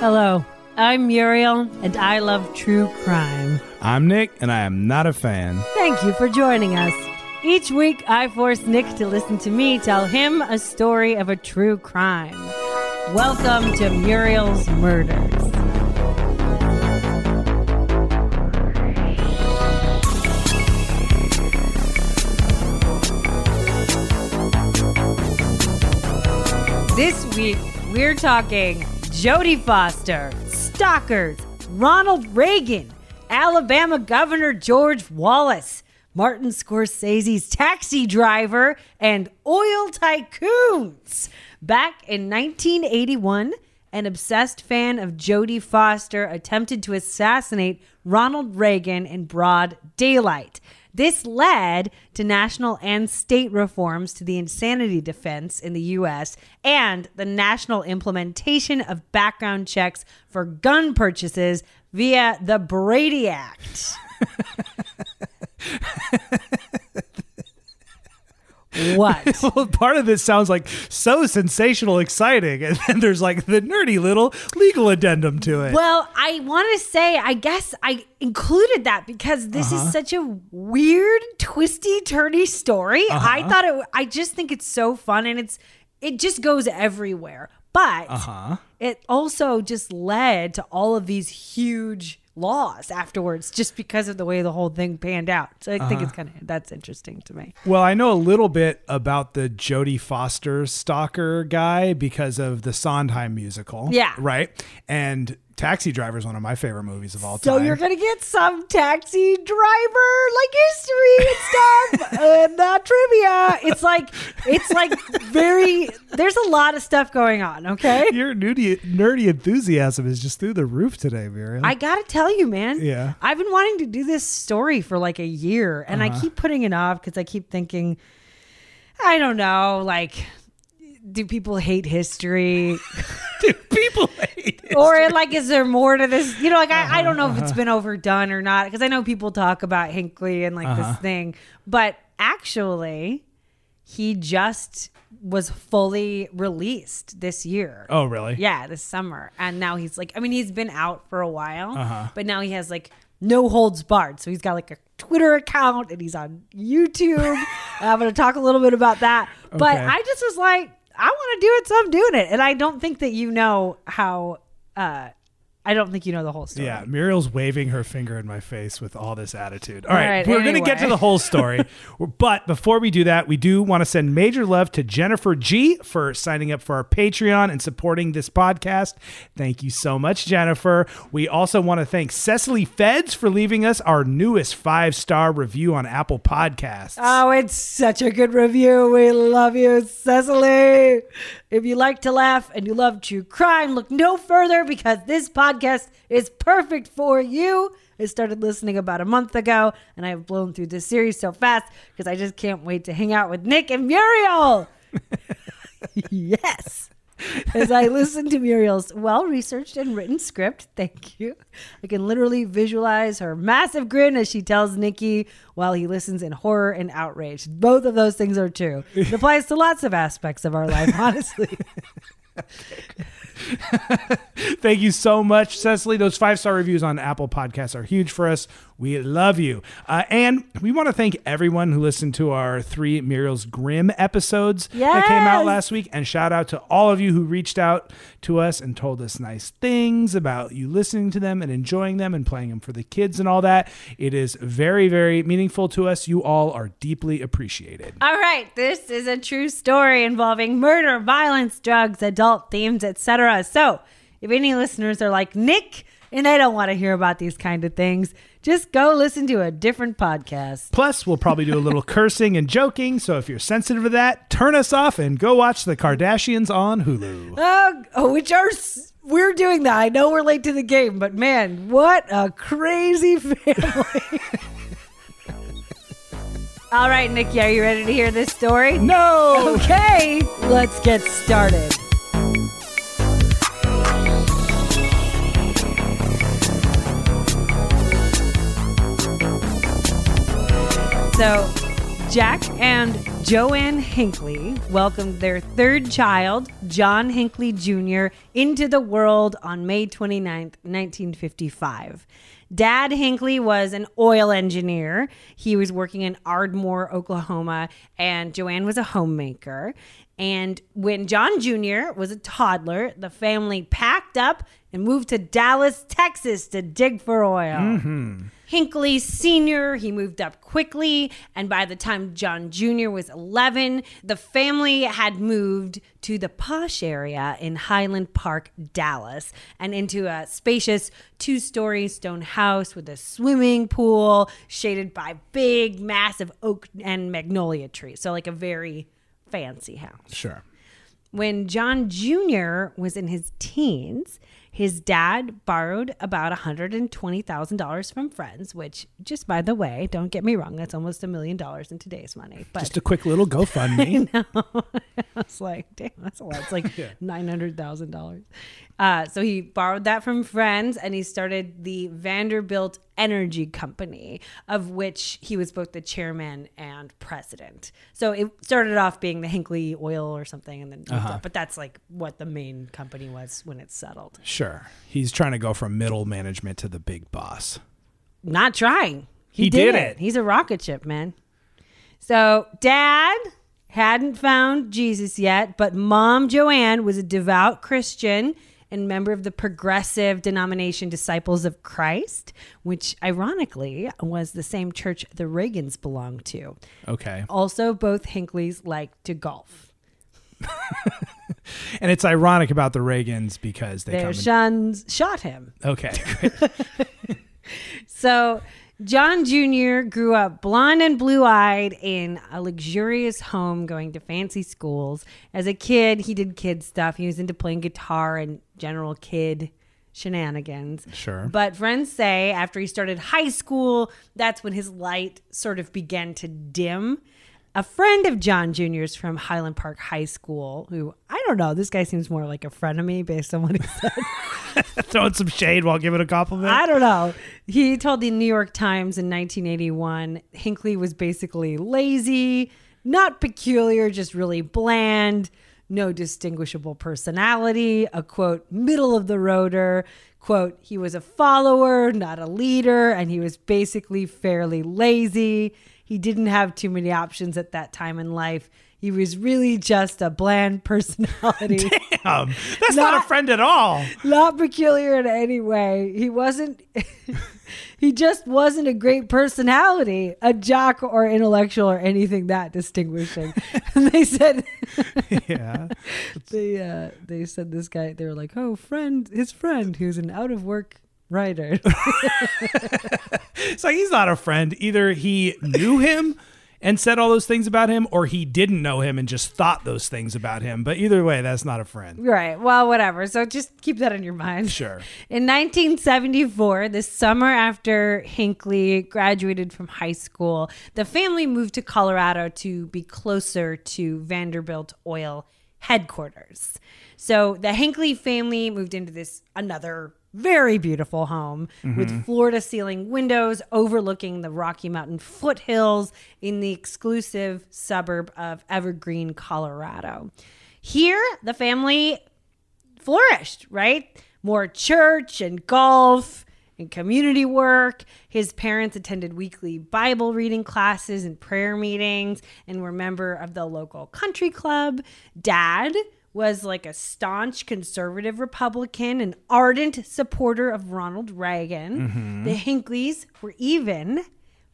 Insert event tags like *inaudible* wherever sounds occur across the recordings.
Hello, I'm Muriel, and I love true crime. I'm Nick, and I am not a fan. Thank you for joining us. Each week, I force Nick to listen to me tell him a story of a true crime. Welcome to Muriel's Murders. This week, we're talking Jodie Foster, stalkers, Ronald Reagan, Alabama Governor George Wallace, Martin Scorsese's taxi driver, and oil tycoons. Back in 1981, an obsessed fan of Jodie Foster attempted to assassinate Ronald Reagan in broad daylight. This led to national and state reforms to the insanity defense in the US and the national implementation of background checks for gun purchases via the Brady Act. *laughs* what? *laughs* Well, part of this sounds like so sensational, exciting, and then there's like the nerdy little legal addendum to it. Well, I want to say, I guess I included that because this is such a weird, twisty, turny story. I thought it. I just think it's so fun, and it's it just goes everywhere. But uh-huh. it also just led to all of these huge laws afterwards, just because of the way the whole thing panned out. So I think uh-huh. it's kind of that's interesting to me. Well, I know a little bit about the Jodie Foster stalker guy because of the Sondheim musical. Yeah. Right? And Taxi Driver is one of my favorite movies of all time. So you're gonna get some taxi driver like history and stuff *laughs* and uh, trivia. It's like it's like very. There's a lot of stuff going on. Okay, Your nerdy, nerdy enthusiasm is just through the roof today, Miriam. I gotta tell you, man. Yeah. I've been wanting to do this story for like a year, and I keep putting it off because I keep thinking, I don't know, like. Do people hate history? *laughs* Do people hate it. or like is there more to this? You know like I, I don't know if it's uh-huh. been overdone or not because i know people talk about hinckley and like this uh-huh. thing but actually he just was fully released this year. Oh, really? yeah this summer. And now he's like i mean he's been out for a while uh-huh. but now he has like no holds barred. So he's got like a twitter account and he's on youtube. *laughs* I'm gonna talk a little bit about that. But Okay. i just was like i want to do it so i'm doing it. And i don't think that you know how uh i don't think you know the whole story Yeah, Muriel's waving her finger in my face with all this attitude. All All right, right, we're going to get to the whole story. *laughs* but before we do that, we do want to send major love to Jennifer G for signing up for our Patreon and supporting this podcast. Thank you so much, Jennifer. We also want to thank Cecily Feds for leaving us our newest five star review on Apple Podcasts. Oh, it's such a good review. We love you, Cecily. If you like to laugh and you love true crime, look no further because this podcast is perfect for you. I started listening about a month ago and I have blown through this series so fast because I just can't wait to hang out with Nick and Muriel. *laughs* yes. As I listen to Muriel's well researched and written script, thank you. I can literally visualize her massive grin as she tells Nikki while he listens in horror and outrage. Both of those things are true. It applies to lots of aspects of our life, *laughs* honestly. *laughs* *laughs* Thank you so much, Cecily. Those five star reviews on Apple Podcasts are huge for us. We love you. Uh, and we want to thank everyone who listened to our three Muriel's Grimm episodes that came out last week. And shout out to all of you who reached out to us and told us nice things about you listening to them and enjoying them and playing them for the kids and all that. It is very, very meaningful to us. You all are deeply appreciated. All right, this is a true story involving murder, violence, drugs, adult themes, etc. So, if any listeners are like Nick and they don't want to hear about these kind of things, just go listen to a different podcast. Plus, we'll probably do a little *laughs* cursing and joking. So if you're sensitive to that, turn us off and go watch the Kardashians on Hulu. Uh, oh, which are we're doing that. I know we're late to the game, but man, what a crazy *laughs* family! *laughs* All right, Nikki, are you ready to hear this story? No! Okay, let's get started. So, Jack and Joanne Hinckley welcomed their third child, John Hinckley Jr., into the world on May 29th, 1955. Dad Hinckley was an oil engineer. He was working in Ardmore, Oklahoma, and Joanne was a homemaker. And when John Jr. was a toddler, the family packed up and moved to Dallas, Texas to dig for oil. Mm-hmm. Hinckley Sr., he moved up quickly. And by the time John Jr. was 11, the family had moved to the posh area in Highland Park, Dallas, and into a spacious two story stone house with a swimming pool shaded by big, massive oak and magnolia trees. So, like a very fancy house. Sure. When John Jr. was in his teens, his dad borrowed about $120,000 from friends, which, just by the way, don't get me wrong, that's almost a million dollars in today's money. But Just a quick little *laughs* GoFundMe. *laughs* I was like, damn, that's a lot. It's like *laughs* $900,000. Uh, so he borrowed that from friends and he started the Vanderbilt Energy Company, of which he was both the chairman and president. So it started off being the Hinckley Oil or something, and then up. But that's like what the main company was when it settled. Sure. He's trying to go from middle management to the big boss. Not trying. He did it. He's a rocket ship, man. So, dad hadn't found Jesus yet, but mom Joanne was a devout Christian and member of the progressive denomination Disciples of Christ, which ironically was the same church the Reagans belonged to. Okay. Also, both Hinckleys liked to golf. *laughs* And it's ironic about the Reagans because they Their sons shot him. okay. *laughs* So John Jr. grew up blonde and blue eyed in a luxurious home going to fancy schools. As a kid, he did kid stuff. He was into playing guitar and general kid shenanigans. Sure. But friends say after he started high school, that's when his light sort of began to dim. A friend of John Jr.'s from Highland Park High School, who I don't know, this guy seems more like a friend of me based on what he *laughs* said. Throwing some shade while giving a compliment. I don't know. He told the New York Times in 1981 Hinckley was basically lazy, not peculiar, just really bland, no distinguishable personality, a quote, middle of the roader. Quote, he was a follower, not a leader, and he was basically fairly lazy. He didn't have too many options at that time in life. He was really just a bland *laughs* personality. *laughs* Damn. That's not, a friend at all. not peculiar in any way. He wasn't. *laughs* he just wasn't a great personality, a jock or intellectual or anything that distinguishing. and they said, Yeah. they uh, they said this guy. They were like, oh, friend, his friend, who's an out of work writer. *laughs* It's like he's not a friend. Either he knew him and said all those things about him, or he didn't know him and just thought those things about him. But either way, that's not a friend. right. Well, whatever. So just keep that in your mind. Sure. In 1974, the summer after Hinckley graduated from high school, the family moved to Colorado to be closer to Vanderbilt Oil headquarters. So the Hinckley family moved into this another very beautiful home with mm-hmm. floor to ceiling windows overlooking the Rocky Mountain foothills in the exclusive suburb of Evergreen, Colorado. Here, the family flourished, right? More church and golf and community work. His parents attended weekly Bible reading classes and prayer meetings and were member of the local country club. Dad was like a staunch conservative Republican, an ardent supporter of Ronald Reagan. The Hinckleys were even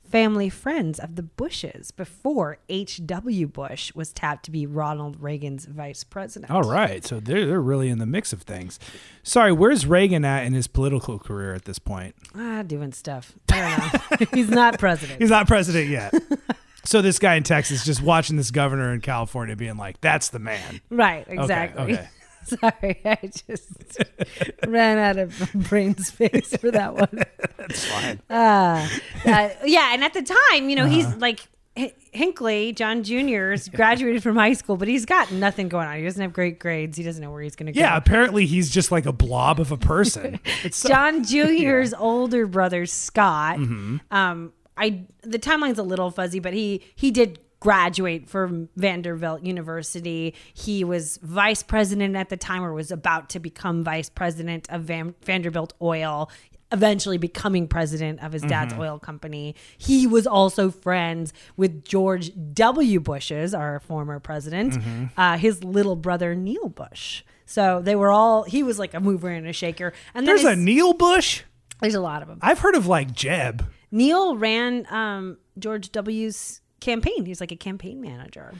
family friends of the Bushes before H.W. Bush was tapped to be Ronald Reagan's vice president. All right. So they're, they're really in the mix of things. Sorry, where's Reagan at in his political career at this point? Ah, doing stuff. I don't know. *laughs* He's not president. *laughs* He's not president yet. *laughs* so this guy in Texas just watching this governor in California being like, that's the man. right, exactly. okay. *laughs* Sorry, I just *laughs* ran out of *laughs* brain space for that one. That's fine. Uh, uh, yeah, and at the time, you know, he's Uh-huh. like H- Hinckley, John Jr.'s graduated from high school, but he's got nothing going on. He doesn't have great grades. He doesn't know where he's going to go. Yeah, apparently he's just like a blob of a person. John Jr.'s older brother Scott. Mm-hmm. Um, I the timeline's a little fuzzy, but he he did graduate from Vanderbilt University. He was vice president at the time, or was about to become vice president of Van- Vanderbilt Oil. Eventually becoming president of his dad's oil company. He was also friends with George W. Bush's, our former president, uh, his little brother Neil Bush. So they were all. He was like a mover and a shaker. And There's a Neil Bush. there's a lot of them. I've heard of like Jeb. Neil ran um, George W.'s campaign. He was like a campaign manager.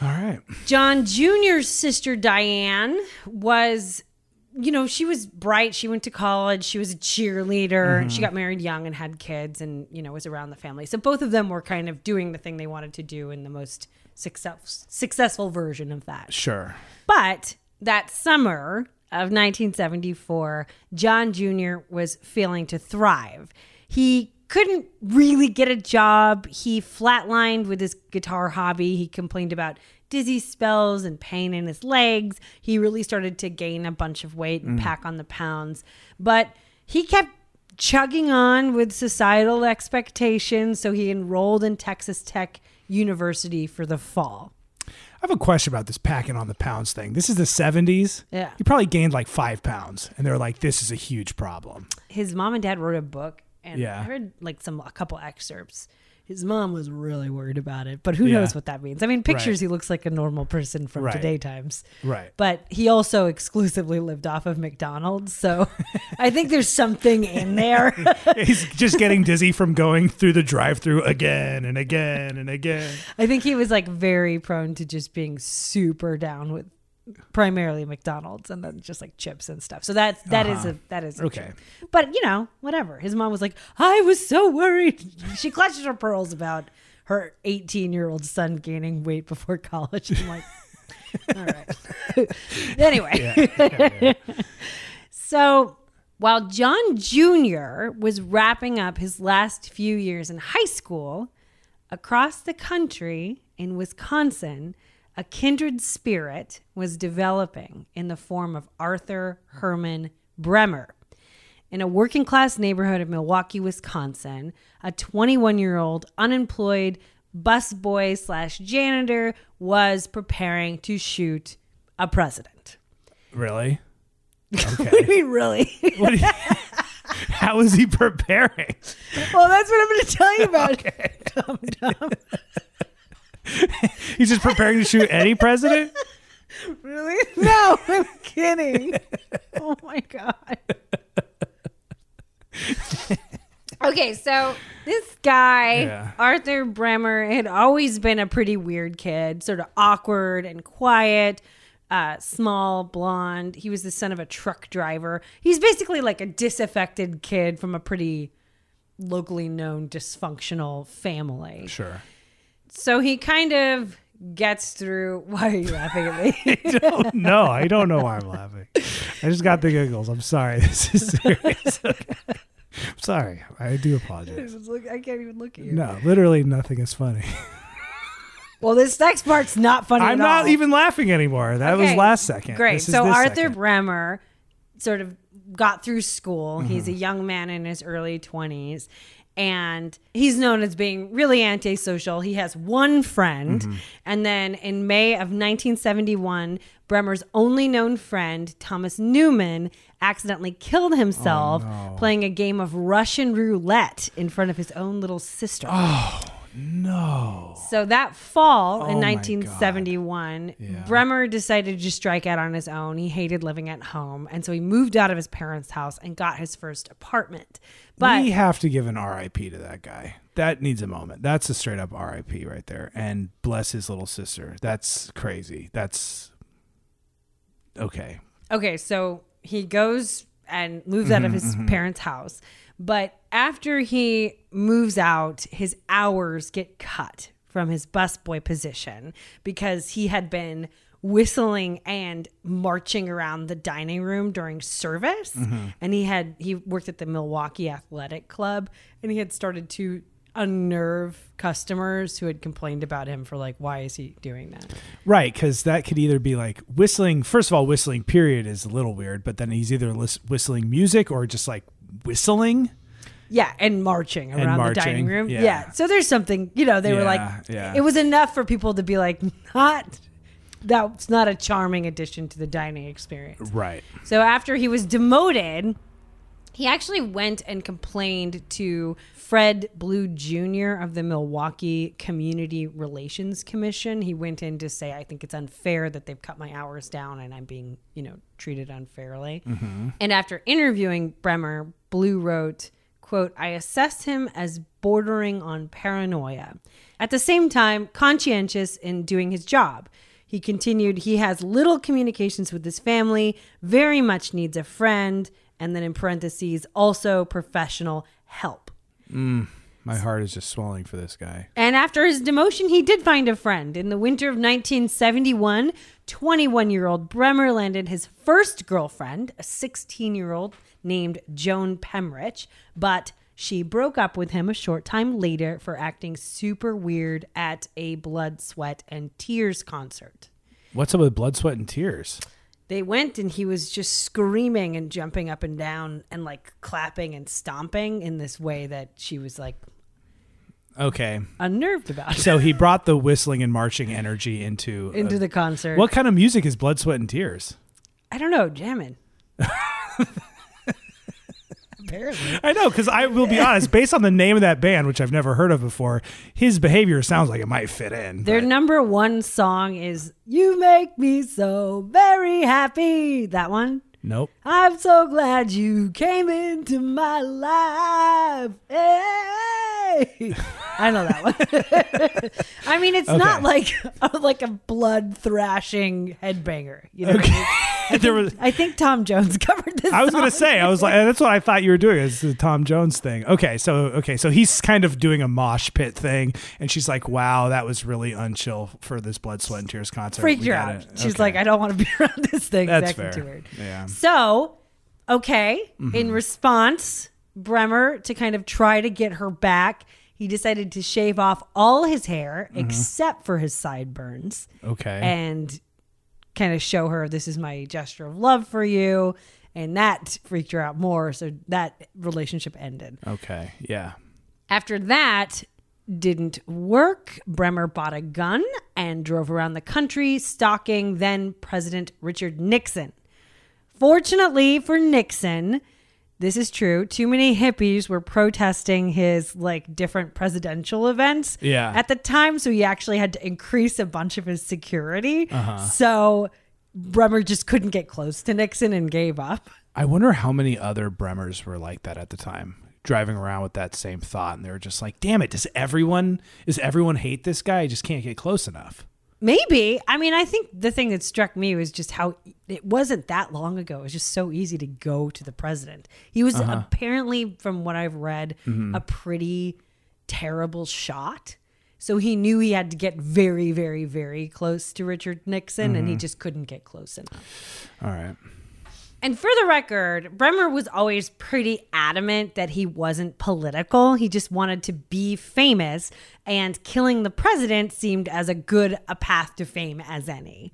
All right. John Jr.'s sister Diane was, you know, she was bright. She went to college. She was a cheerleader. She got married young and had kids and, you know, was around the family. So both of them were kind of doing the thing they wanted to do in the most success, successful version of that. Sure. But that summer of 1974, John Jr. was failing to thrive. He couldn't really get a job. He flatlined with his guitar hobby. He complained about dizzy spells and pain in his legs. He really started to gain a bunch of weight and mm. pack on the pounds. But he kept chugging on with societal expectations, so he enrolled in Texas Tech University for the fall. I have a question about this packing on the pounds thing. This is the 70s. Yeah. You probably gained like five pounds, and they're like, this is a huge problem. his mom and dad wrote a book and Yeah. I heard like some a couple excerpts. His mom was really worried about it, but who Yeah. knows what that means? I mean, pictures Right. he looks like a normal person from Right. today times. Right. But he also exclusively lived off of McDonald's, so *laughs* I think there's something in there. *laughs* He's just getting dizzy from going through the drive through again and again and again. I think he was like very prone to just being super down with primarily McDonald's and then just like chips and stuff. So that that is Uh-huh. a that is a Okay. truth. But you know, whatever. His mom was like, I was so worried. She clutches her pearls about her 18 year old son gaining weight before college. I'm like, all right. *laughs* anyway, *laughs* so while John Jr. was wrapping up his last few years in high school, across the country in Wisconsin, a kindred spirit was developing in the form of Arthur Herman Bremer. In a working class neighborhood of Milwaukee, Wisconsin, a 21 year old unemployed busboy slash janitor was preparing to shoot a president. Really? *laughs* What do Okay. you mean, really? You- *laughs* how is he preparing? well, that's what I'm going to tell you about. *laughs* Okay. Dumb, dumb. *laughs* He's just preparing to shoot any president? Really? No, *laughs* I'm kidding. oh my god. okay, so this guy, Yeah. Arthur Bremer, had always been a pretty weird kid, sort of awkward and quiet. Uh, small, blonde. He was the son of a truck driver. He's basically like a disaffected kid from a pretty locally known dysfunctional family. Sure. So he kind of gets through. *laughs* Why are you laughing at me? I don't know. I don't know why I'm laughing. I just got the giggles. I'm sorry. *laughs* This is serious. Okay. *laughs* I'm sorry. I do apologize. I can't even look at you. No, literally nothing is funny. Well, this next part's not funny. I'm not all. even laughing anymore. That was last second. Great. This So Arthur second. Bremer sort of got through school. He's Mm-hmm. a young man in his early 20s. And he's known as being really antisocial. He has one friend. Mm-hmm. And then in May of 1971, Bremer's only known friend, Thomas Newman, accidentally killed himself Oh, playing a game of Russian roulette in front of his own little sister. Oh. No. So that fall Oh in 1971, Yeah. Bremer decided to strike out on his own. He hated living at home, and so he moved out of his parents' house and got his first apartment. But we have to give an RIP to that guy. That needs a moment. That's a straight up RIP right there. And bless his little sister. That's crazy. That's okay. okay, so he goes and moves out of his Mm-hmm, parents' house. But after he moves out, his hours get cut from his busboy position because he had been whistling and marching around the dining room during service Mm-hmm. and he had he worked at the Milwaukee Athletic Club and he had started to unnerve customers who had complained about him for like why is he doing that Right, because that could either be like whistling. First of all, whistling period is a little weird, but then he's either whistling music or just like whistling. Yeah, and marching around the dining room. yeah. Yeah. So there's something, you know, they were like, Yeah, yeah. it was enough for people to be like, *laughs* not, that's not a charming addition to the dining experience. Right. So after he was demoted, he actually went and complained to Fred Blue Jr. of the Milwaukee Community Relations Commission. He went in to say, I think it's unfair that they've cut my hours down and I'm being, you know, treated unfairly. Mm-hmm. And after interviewing Bremer, Blue wrote, quote, I assess him as bordering on paranoia. At the same time, conscientious in doing his job. He continued, he has little communications with his family, very much needs a friend, and then in parentheses, also professional help. Mm, my heart is just swelling for this guy. And after his demotion, he did find a friend. In the winter of 1971, 21 year old Bremer landed his first girlfriend, a 16 year old named Joan Pemrich, but she broke up with him a short time later for acting super weird at a Blood, Sweat, and Tears concert. What's up with blood, sweat, and tears? They went and he was just screaming and jumping up and down and like clapping and stomping in this way that she was like Okay. unnerved about it. So he brought the whistling and marching energy into into uh, the concert. What kind of music is blood, sweat, and tears? I don't know, jamming. *laughs* Apparently. I know, because I will be *laughs* honest, based on the name of that band, which I've never heard of before, his behavior sounds like it might fit in. Their but- number one song is You Make Me So Very Happy. That one. nope. I'm so glad you came into my life. Hey. I know that one. *laughs* I mean, it's not Okay. like *laughs* like a blood thrashing headbanger. You know, mean? *laughs* there was. I think Tom Jones *laughs* covered this. I was gonna say, I was like, that's what I thought you were doing. Is the Tom Jones thing? Okay, so okay, so he's kind of doing a mosh pit thing, and she's like, "Wow, that was really unchill for this blood, sweat, and tears concert." freaked her out. it. She's Okay. like, I don't want to be *laughs* around this thing. That's It's fair. weird. Yeah. So, okay, Mm-hmm. in response, Bremer, to kind of try to get her back, he decided to shave off all his hair Mm-hmm. except for his sideburns Okay. and kind of show her this is my gesture of love for you. And that freaked her out more. So that relationship ended. okay. Yeah. After that didn't work, Bremer bought a gun and drove around the country stalking then President Richard Nixon. Fortunately for Nixon, this is true. Too many hippies were protesting his like different presidential events Yeah. at the time, so he actually had to increase a bunch of his security. Uh-huh. So Bremer just couldn't get close to Nixon and gave up. I wonder how many other Bremers were like that at the time, driving around with that same thought, and they were just like, "Damn it! Does everyone does everyone hate this guy? I just can't get close enough." Maybe. I mean, I think the thing that struck me was just how it wasn't that long ago. It was just so easy to go to the president. He was uh-huh. apparently, from what I've read, mm-hmm. a pretty terrible shot. So he knew he had to get very, very, very close to Richard Nixon, and he mm-hmm. just couldn't get close enough. All right. And for the record, Bremer was always pretty adamant that he wasn't political. He just wanted to be famous, and killing the president seemed as a good a path to fame as any.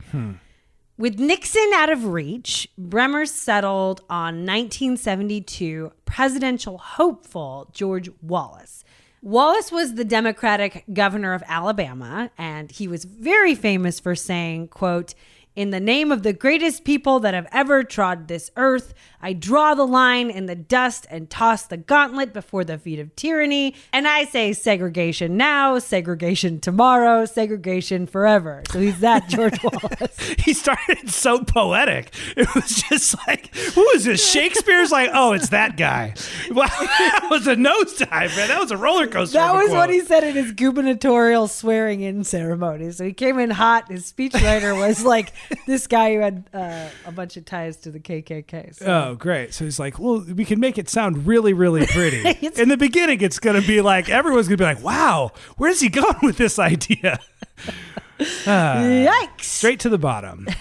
With Nixon out of reach, Bremer settled on 1972 presidential hopeful George Wallace. Wallace was the Democratic governor of Alabama, and he was very famous for saying, quote, in the name of the greatest people that have ever trod this earth, I draw the line in the dust and toss the gauntlet before the feet of tyranny. And I say segregation now, segregation tomorrow, segregation forever. So he's that *laughs* George Wallace. He started so poetic. It was just like, who is this? Shakespeare's like, oh, it's that guy. *laughs* Wow, that was a nosedive, man. That was a roller coaster. That was what he said in his gubernatorial swearing in ceremony. So he came in hot. His speechwriter was like this guy who had uh, a bunch of ties to the KKK. So. Oh, great. So he's like, well, we can make it sound really, really *laughs* pretty. In the beginning, it's going to be like, everyone's going to be like, wow, where's he going with this idea? *laughs* Yikes! Straight to the bottom. *laughs*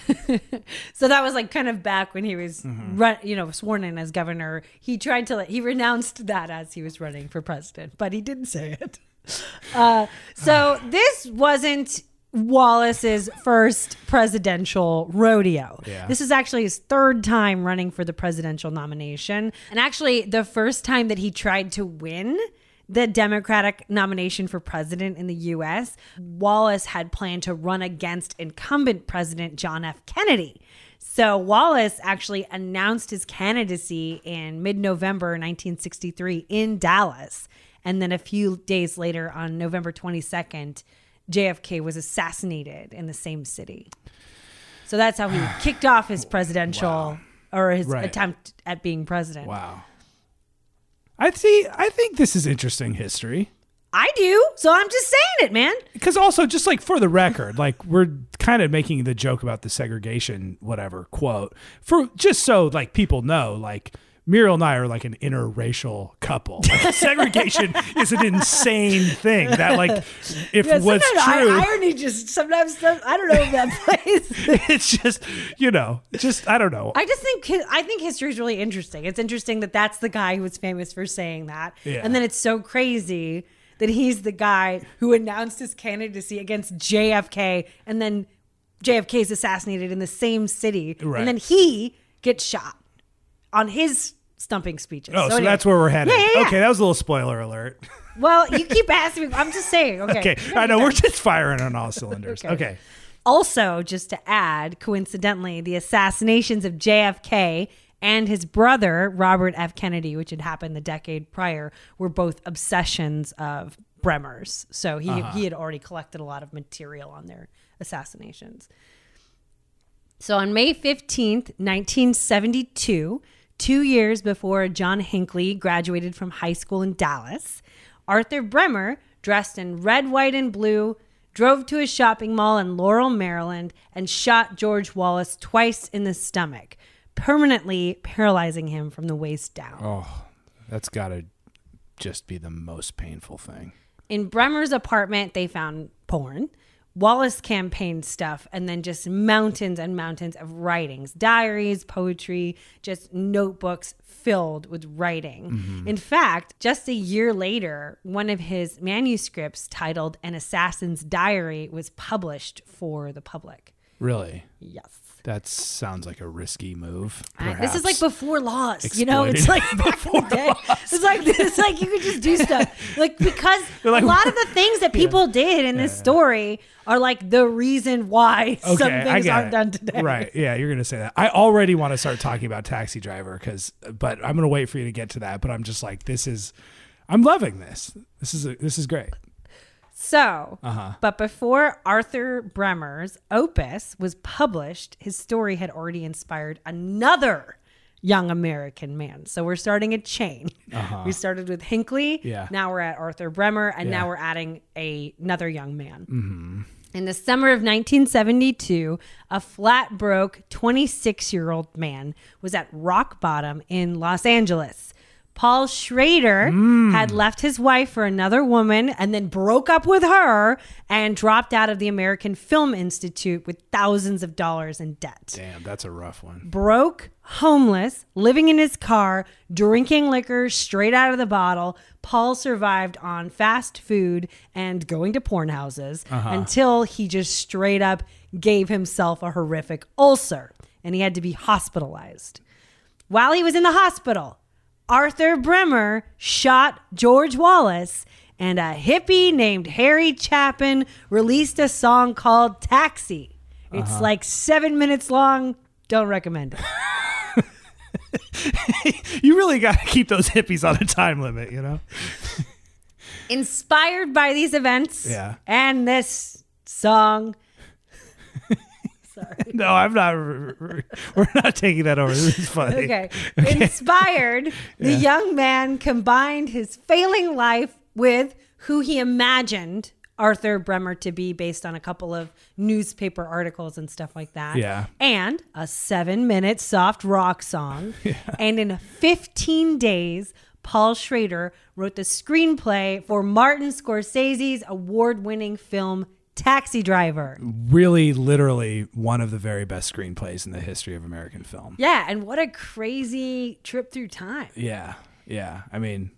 So that was like kind of back when he was, Mm-hmm. run, you know, sworn in as governor. He tried to, he renounced that as he was running for president, but he didn't say it. Uh, so this wasn't Wallace's first presidential rodeo. Yeah. This is actually his third time running for the presidential nomination. And actually, the first time that he tried to win the Democratic nomination for president in the US, Wallace had planned to run against incumbent President John F. Kennedy. So Wallace actually announced his candidacy in mid November 1963 in Dallas. And then a few days later, on November 22nd, JFK was assassinated in the same city. So that's how he *sighs* kicked off his presidential or his Right. attempt at being president. Wow. I see. I think this is interesting history. I do. So I'm just saying it, man. Because also, just like for the record, like we're kind of making the joke about the segregation, whatever quote, for just so like people know, like Muriel and I are like an interracial couple. Like, *laughs* segregation is an insane thing that, like, if Yeah, was sometimes I- true, irony just sometimes I don't know if that plays. *laughs* it's just you know, just I don't know. I just think I think history is really interesting. It's interesting that that's the guy who was famous for saying that, Yeah. and then it's so crazy that he's the guy who announced his candidacy against JFK, and then JFK is assassinated in the same city, Right. and then he gets shot on his stumping speeches. oh, so, anyway. that's where we're headed. Yeah, yeah, yeah. Okay, that was a little spoiler alert. *laughs* Well, you keep asking me. I'm just saying. Okay. Okay, I know we're just firing on all cylinders. *laughs* Okay. okay. Also, just to add, coincidentally, the assassinations of JFK and his brother, Robert F. Kennedy, which had happened the decade prior, were both obsessions of Bremer's. So he, Uh-huh. he had already collected a lot of material on their assassinations. So on May 15th, 1972, two years before John Hinckley graduated from high school in Dallas, Arthur Bremer, dressed in red, white, and blue, drove to a shopping mall in Laurel, Maryland, and shot George Wallace twice in the stomach, permanently paralyzing him from the waist down. Oh, that's got to just be the most painful thing. In Bremer's apartment, they found porn, Wallace campaign stuff, and then just mountains and mountains of writings, diaries, poetry, just notebooks filled with writing. Mm-hmm. In fact, just a year later, one of his manuscripts titled An Assassin's Diary was published for the public. Really, Yes. That sounds like a risky move. I- This is like before laws, you know. It's like *laughs* Exploited. the day. It's like it's like you could just do stuff like because *laughs* like- a lot of the *laughs* things that people did in this story are like the reason why some Okay, I things aren't it. done today. Right? Yeah, you're gonna say that. I already want to start talking about Taxi Driver because, but I'm gonna wait for you to get to that. But I'm just like, this is, I'm loving this. This is this is great. So, Uh-huh. but before Arthur Bremer's opus was published, his story had already inspired another young American man. So we're starting a chain. We started with Hinckley. Uh-huh. Yeah. Now we're at Arthur Bremer, and Yeah. now we're adding a, another young man. In the summer of 1972, a flat broke 26 year old man was at rock bottom in Los Angeles. Paul Schrader mm. had left his wife for another woman and then broke up with her and dropped out of the American Film Institute with thousands of dollars in debt Damn, that's a rough one. broke, homeless, living in his car, drinking liquor straight out of the bottle. Paul survived on fast food and going to porn houses uh-huh. until he just straight up gave himself a horrific ulcer and he had to be hospitalized. While he was in the hospital, Arthur Bremer shot George Wallace, and a hippie named Harry Chapin released a song called Taxi. It's uh-huh. like seven minutes long. Don't recommend it. *laughs* You really got to keep those hippies on a time limit, you know? Inspired by these events Yeah. and this song. Sorry. *laughs* No, I'm not. We're not taking that over. This is funny. Okay. *laughs* Inspired, the young man combined his failing life with who he imagined Arthur Bremer to be based on a couple of newspaper articles and stuff like that. Yeah. And a seven minute soft rock song. *laughs* Yeah. And in 15 days, Paul Schrader wrote the screenplay for Martin Scorsese's award winning film Taxi Driver. Really, literally one of the very best screenplays in the history of American film. Yeah. And what a crazy trip through time. Yeah, yeah. I mean,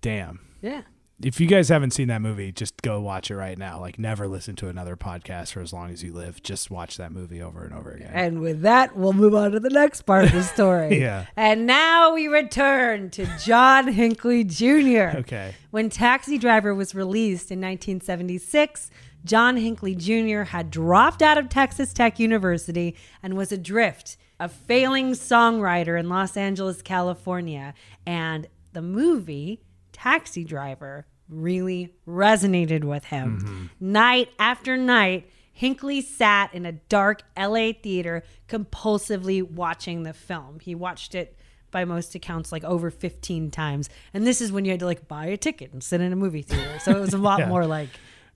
damn. Yeah. if you guys haven't seen that movie, just go watch it right now. Like, never listen to another podcast for as long as you live. Just watch that movie over and over again. And with that, we'll move on to the next part of the story. *laughs* Yeah. And now we return to John Hinckley Jr. *laughs* Okay. When Taxi Driver was released in 1976, John Hinckley Jr. had dropped out of Texas Tech University and was adrift, a failing songwriter in Los Angeles, California. And the movie, Taxi Driver, really resonated with him. Mm-hmm. Night after night, Hinckley sat in a dark LA theater compulsively watching the film. He watched it by most accounts like over 15 times. And this is when you had to like buy a ticket and sit in a movie theater. So it was a lot *laughs* Yeah. more like,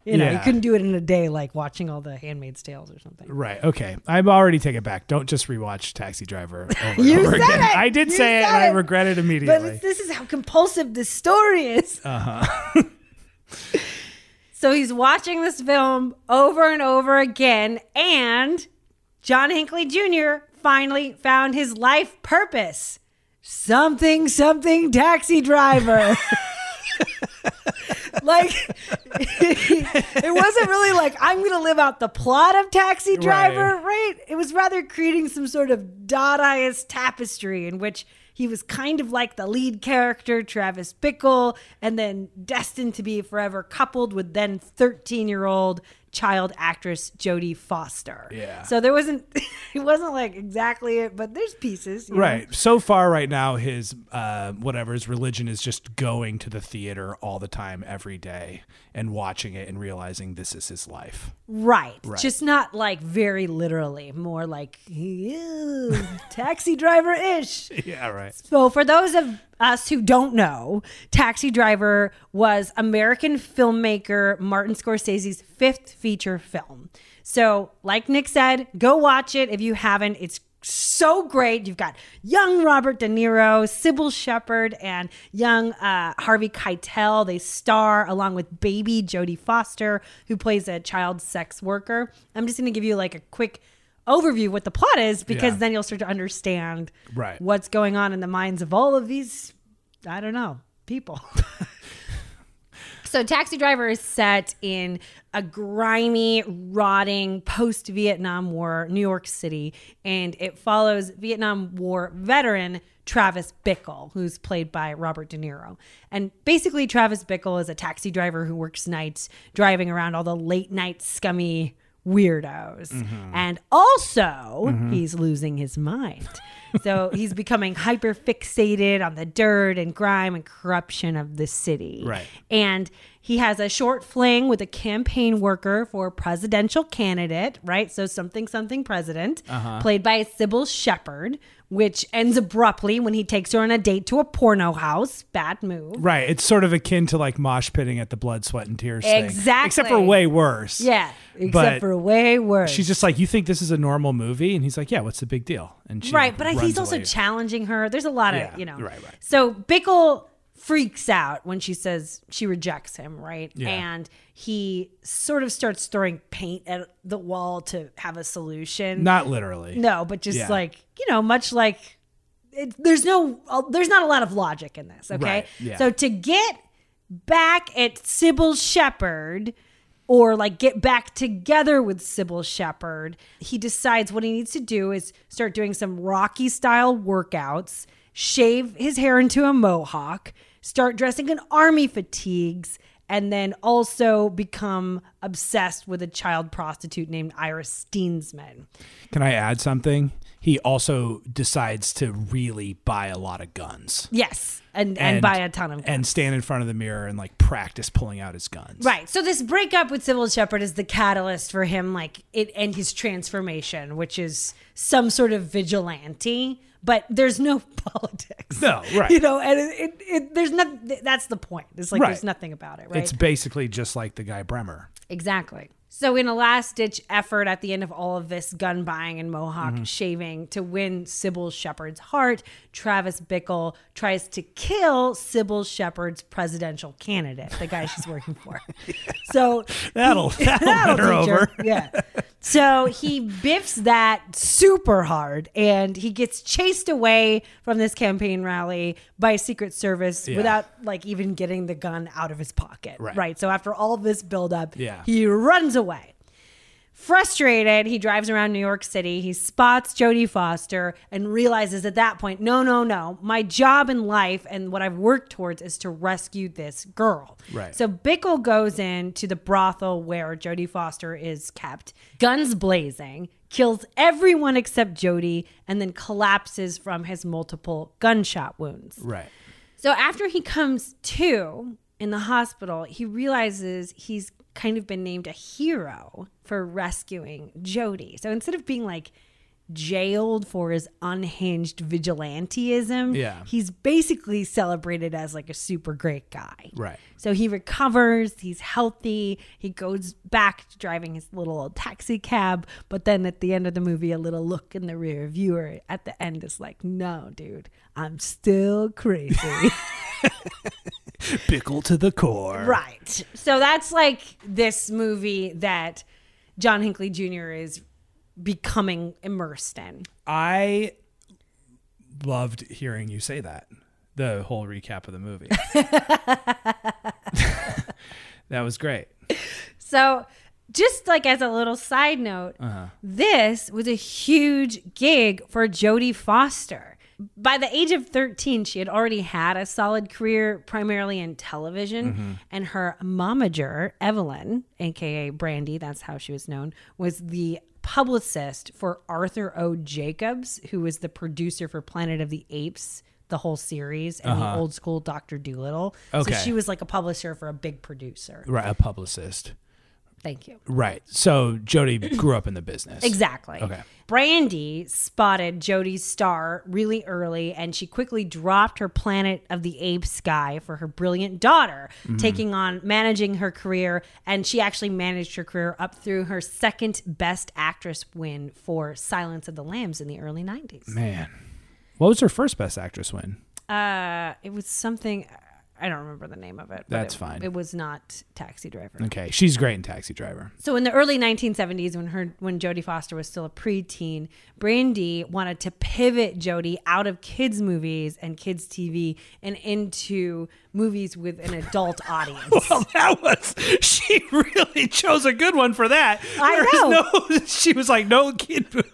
you know, you couldn't do it in a day like watching all the Handmaid's Tales or something. Right. Okay. I'm already take it back. Don't just rewatch Taxi Driver over and *laughs* You over said again. it! I did You say it said and I regret it immediately. it's- this is how compulsive this story is. Uh-huh. *laughs* *laughs* so he's watching this film over and over again, and John Hinckley Jr. finally found his life purpose. Something, something taxi driver. Like, *laughs* it wasn't really like, I'm going to live out the plot of Taxi Driver, right. It was rather creating some sort of Dadaist tapestry in which he was kind of like the lead character, Travis Bickle, and then destined to be forever coupled with then 13 year old child actress Jodie Foster. Yeah. So there wasn't, *laughs* it wasn't like exactly it, but there's pieces. you know? Right. So far, right now, his uh, whatever his religion is just going to the theater all the time, every day, and watching it and realizing this is his life. Right. Right. Just not like very literally, more like taxi driver ish. *laughs* Yeah. Right. So, for those of us who don't know, Taxi Driver was American filmmaker Martin Scorsese's fifth feature film. So, like Nick said, go watch it if you haven't. It's so great. You've got young Robert De Niro, Cybill Shepherd, and young uh, Harvey Keitel. They star along with baby Jodie Foster, who plays a child sex worker. I'm just going to give you like a quick overview of what the plot is because Yeah. then you'll start to understand Right. what's going on in the minds of all of these, I don't know, people. *laughs* so, Taxi Driver is set in a grimy, rotting post Vietnam War New York City, and it follows Vietnam War veteran Travis Bickle, who's played by Robert De Niro. And basically, Travis Bickle is a taxi driver who works nights, driving around all the late night scummy weirdos. Mm-hmm. And also, mm-hmm. he's losing his mind. so he's becoming hyper fixated on the dirt and grime and corruption of the city. Right. And he has a short fling with a campaign worker for presidential candidate, right? So something something president, uh-huh. played by Cybill Shepherd, which ends abruptly when he takes her on a date to a porno house. Bad move. Right. It's sort of akin to like mosh pitting at the blood, sweat, and tears thing. Exactly. Except for way worse. Yeah, except But for way worse. She's just like, you think this is a normal movie? And he's like, yeah, what's the big deal? And she right, like, but I- he's also challenging her. There's a lot of Yeah, you know. right, right. So Bickle freaks out when she says she rejects him, right? Yeah. And he sort of starts throwing paint at the wall to have a solution. Not literally. no, but just Yeah. like you know, much like it, there's no, uh, there's not a lot of logic in this. Okay, Right, yeah. so to get back at Cybill Shepherd. Or like get back together with Cybill Shepherd. He decides what he needs to do is start doing some Rocky style workouts, shave his hair into a mohawk, start dressing in army fatigues, and then also become obsessed with a child prostitute named Iris Steensman. Can I add something? He also decides to really buy a lot of guns. Yes, and and, buy a ton of guns. and stand in front of the mirror and like practice pulling out his guns. Right. So this breakup with Cybill Shepherd is the catalyst for him, like it and his transformation, which is some sort of vigilante. But there's no *laughs* politics. No, right. You know, and it, it, it there's not. That's the point. It's like Right. there's nothing about it, right? It's basically just like the guy Bremer. Exactly. So, in a last ditch effort at the end of all of this gun buying and mohawk mm-hmm. shaving to win Cybill Shepherd's heart, Travis Bickle tries to kill Cybill Shepherd's presidential candidate, the guy she's working for. *laughs* So, *laughs* *laughs* That'll that'll, win her over. Yeah. So he biffs that super hard and he gets chased away from this campaign rally by Secret Service Yeah. without like even getting the gun out of his pocket. Right. So after all this buildup, Yeah. he runs away. Frustrated, he drives around New York City. He spots Jodie Foster and realizes at that point, no, no, no. My job in life and what I've worked towards is to rescue this girl. Right. So Bickle goes in to the brothel where Jodie Foster is kept, guns blazing, kills everyone except Jodie, and then collapses from his multiple gunshot wounds. Right. So after he comes to in the hospital, he realizes he's kind of been named a hero for rescuing Jody. So instead of being like jailed for his unhinged vigilanteism, Yeah. he's basically celebrated as like a super great guy. Right. So he recovers, he's healthy, he goes back to driving his little old taxi cab, but then at the end of the movie, a little look in the rear viewer at the end is like, no, dude, I'm still crazy. *laughs* Bickle to the core. right. So that's like this movie that John Hinckley Jr. is becoming immersed in. I loved hearing you say that. The whole recap of the movie. *laughs* *laughs* that was great. So, just like as a little side note, uh-huh. this was a huge gig for Jodie Foster. By the age of 13, she had already had a solid career primarily in television, mm-hmm. and her momager, Evelyn, aka Brandy, that's how she was known, was the publicist for Arthur O. Jacobs, who was the producer for Planet of the Apes, the whole series, and the uh-huh. old school Dr. Dolittle. Okay. So she was like a publisher for a big producer. Right. A publicist. Thank you. Right. So Jody grew up in the business. Exactly. Okay. Brandy spotted Jody's star really early and she quickly dropped her Planet of the Apes guy for her brilliant daughter, Mm-hmm. taking on managing her career. And she actually managed her career up through her second best actress win for Silence of the Lambs in the early 90s. Man. What was her first best actress win? Uh, it was something, I don't remember the name of it. That's it- fine. It was not Taxi Driver. Okay. She's great in Taxi Driver. So in the early 1970s, when her when Jodie Foster was still a preteen, Brandy wanted to pivot Jodie out of kids movies and kids TV and into movies with an adult *laughs* audience. Well, that was she really chose a good one for that. I Whereas No, *laughs* she was like, no kid. *laughs*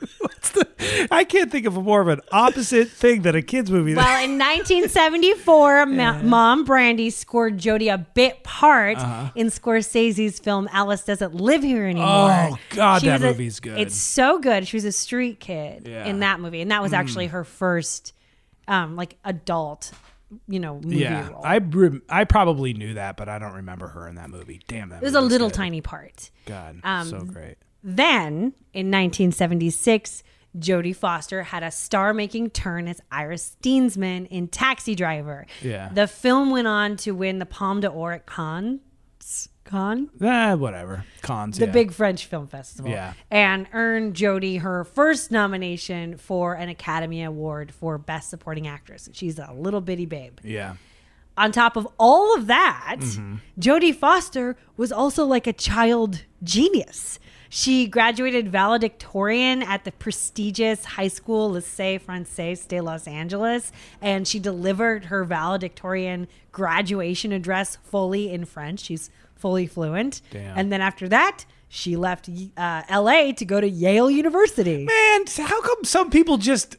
The? I can't think of a more of an opposite thing than a kids movie. Well, in 1974, Ma- Mom Brandy scored Jodie a bit part Uh-huh. in Scorsese's film Alice Doesn't Live Here Anymore. Oh, God, that was a- movie's good. It's so good. She was a street kid Yeah. Hmm. in that movie, and that was actually her first, um, like adult, you know, movie yeah, role. I rem- I probably knew that, but I don't remember her in that movie. Damn that. it was a little good. tiny part. God, um, so great. Then in 1976, Jodie Foster had a star making turn as Iris Steensma in Taxi Driver. Yeah. The film went on to win the Palme d'Or at Cannes. Cannes? Ah, whatever. Cons. The yeah. big French film festival. Yeah. And earned Jodie her first nomination for an Academy Award for Best Supporting Actress. She's a little bitty babe. Yeah. On top of all of that, Mm-hmm. Jodie Foster was also like a child genius. She graduated valedictorian at the prestigious high school Lycée Français de Los Angeles, and she delivered her valedictorian graduation address fully in French. She's fully fluent. Damn. And then after that, she left uh, LA to go to Yale University. Man, how come some people just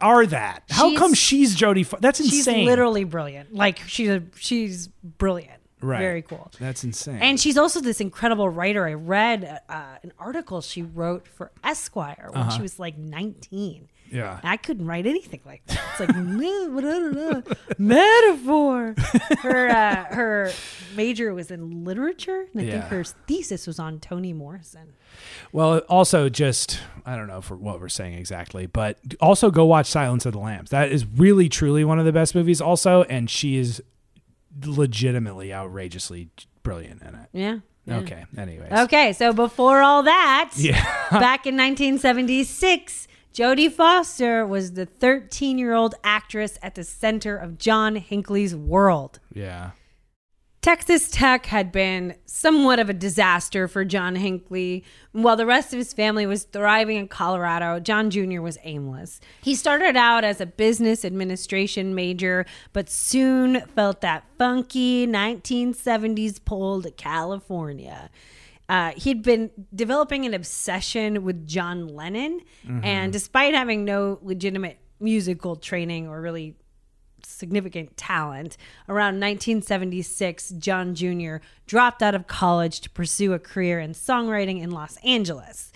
are that? How She's- come she's Jodie? Fo- That's insane. She's literally brilliant. Like she's a, she's brilliant. right. Very cool. That's insane. And she's also this incredible writer. I read uh, an article she wrote for Esquire when she was like 19. Yeah. I couldn't write anything like that. It's like *laughs* "Meh, blah, blah, blah, metaphor. Her uh, her major was in literature, and I think her thesis was on Toni Morrison. Well, also just I don't know for what we're saying exactly, but also go watch Silence of the Lambs. That is really truly one of the best movies. Also, and she is legitimately outrageously brilliant in it. Yeah. yeah. Okay. Anyways. Okay, so before all that, Yeah. *laughs* back in 1976, Jodie Foster was the 13 year old actress at the center of John Hinckley's world. Yeah. Texas Tech had been somewhat of a disaster for John Hinckley. While the rest of his family was thriving in Colorado, John Jr. was aimless. He started out as a business administration major, but soon felt that funky 1970s pull to California. Uh, he'd been developing an obsession with John Lennon, and despite having no legitimate musical training or really significant talent. Around 1976, John Jr. dropped out of college to pursue a career in songwriting in Los Angeles.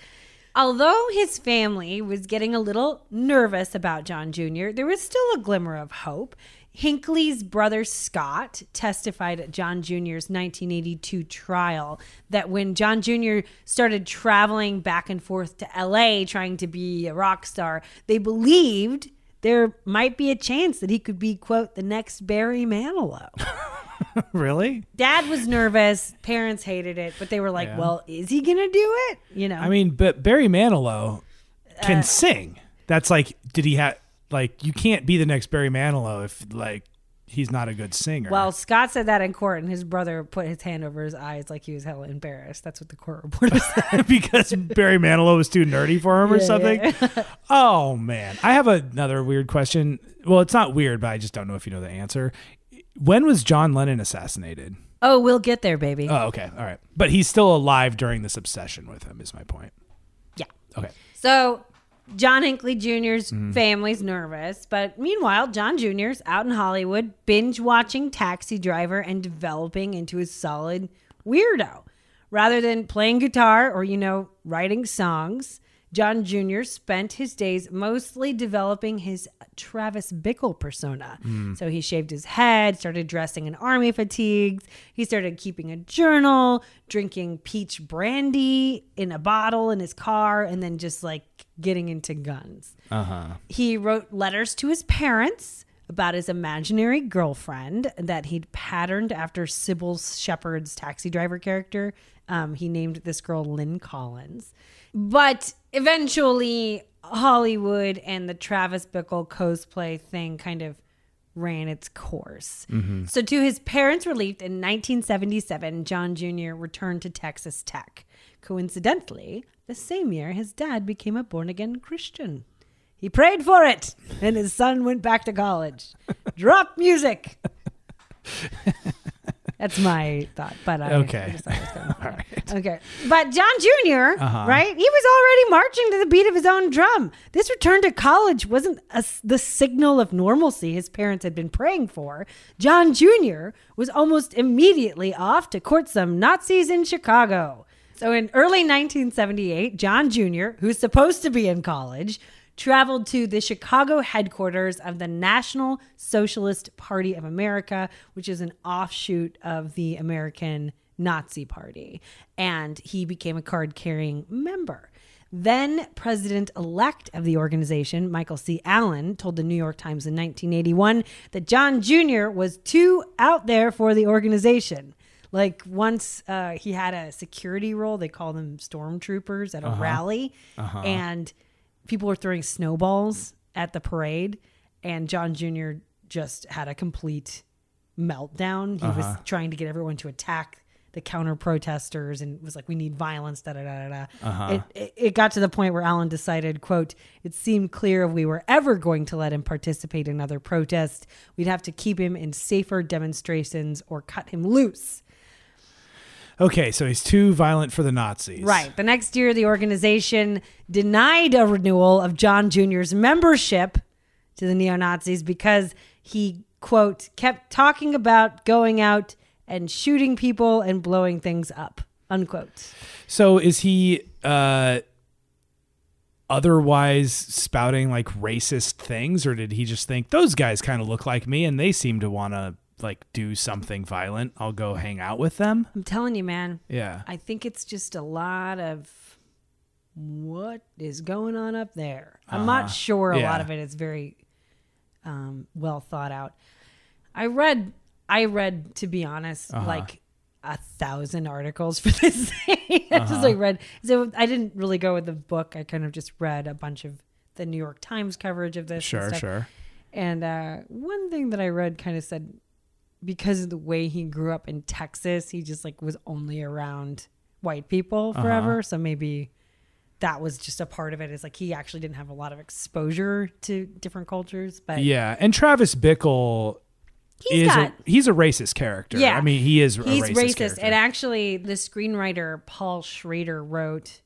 Although his family was getting a little nervous about John Jr., there was still a glimmer of hope. Hinckley's brother Scott testified at John Jr.'s 1982 trial that when John Jr. started traveling back and forth to LA trying to be a rock star, they believed there might be a chance that he could be, quote, the next Barry Manilow. *laughs* really? Dad was nervous. Parents hated it, but they were like, Yeah. well, is he going to do it? You know? I mean, but Barry Manilow can Uh, sing. That's like, did he have like you can't be the next Barry Manilow if like he's not a good singer. well, Scott said that in court, and his brother put his hand over his eyes like he was hella embarrassed. That's what the court reporter said. *laughs* *laughs* because Barry Manilow was too nerdy for him or Yeah, something. *laughs* oh man, I have another weird question. Well, it's not weird, but I just don't know if you know the answer. When was John Lennon assassinated? oh, we'll get there, baby. Oh, okay, all right. But he's still alive during this obsession with him. Is my point. yeah. Okay. So John Hinckley Jr.'s Mm-hmm. family's nervous, but meanwhile, John Jr.'s out in Hollywood binge watching Taxi Driver and developing into a solid weirdo. Rather than playing guitar or, you know, writing songs, John Jr. spent his days mostly developing his Travis Bickle persona. So he shaved his head, started dressing in army fatigues. He started keeping a journal, drinking peach brandy in a bottle in his car, and then just like getting into guns. Uh huh. He wrote letters to his parents about his imaginary girlfriend that he'd patterned after Cybill Shepherd's taxi driver character. Um, he named this girl Lynn Collins. But eventually, Hollywood and the Travis Bickle cosplay thing kind of ran its course. So, to his parents' relief, in 1977, John Jr. returned to Texas Tech. Coincidentally, the same year his dad became a born again Christian. He prayed for it, and his son went back to college. Drop music. That's my thought, but I, Okay. I just thought it was All right. Okay. But John junior Uh-huh. right? He was already marching to the beat of his own drum. This return to college wasn't a the signal of normalcy his parents had been praying for. John Jr. was almost immediately off to court some Nazis in Chicago. So in early 1978, John Jr., who's supposed to be in college, traveled to the Chicago headquarters of the National Socialist Party of America, which is an offshoot of the American Nazi Party. And he became a card carrying member. Then president elect of the organization, Michael C. Allen, told the New York Times in 1981 that John Jr. was too out there for the organization. Like once uh, he had a security role, they call them stormtroopers at a uh-huh. rally, uh-huh. and people were throwing snowballs at the parade, and John Jr. just had a complete meltdown. He was uh-huh. trying to get everyone to attack the counter protesters and was like, "We need violence." Da da da da. da. It, it it got to the point where Allen decided, "quote It seemed clear if we were ever going to let him participate in other protests, we'd have to keep him in safer demonstrations or cut him loose." Okay, so he's too violent for the Nazis. Right. The next year, the organization denied a renewal of John Jr.'s membership to the neo Nazis because he, quote, kept talking about going out and shooting people and blowing things up, unquote. So is he uh otherwise spouting like racist things or did he just think those guys kind of look like me and they seem to want to like do something violent? I'll go hang out with them. I'm telling you, man, Yeah. I think it's just a lot of what is going on up there. I'm not sure a Yeah. lot of it is very um, well thought out. I read, I read, to be honest, like a thousand articles for *laughs* this thing. I just like read. So I didn't really go with the book. I kind of just read a bunch of the New York Times coverage of this. and Sure, stuff. sure. And uh, one thing that I read kind of said because of the way he grew up in Texas, he just like was only around white people uh-huh. forever. So maybe that was just a part of it. Is like he actually didn't have a lot of exposure to different cultures. But Yeah, and Travis Bickle he's is got a, he's a racist character. Yeah. I mean he is a he's racist. racist. character. And actually, the screenwriter Paul Schrader wrote.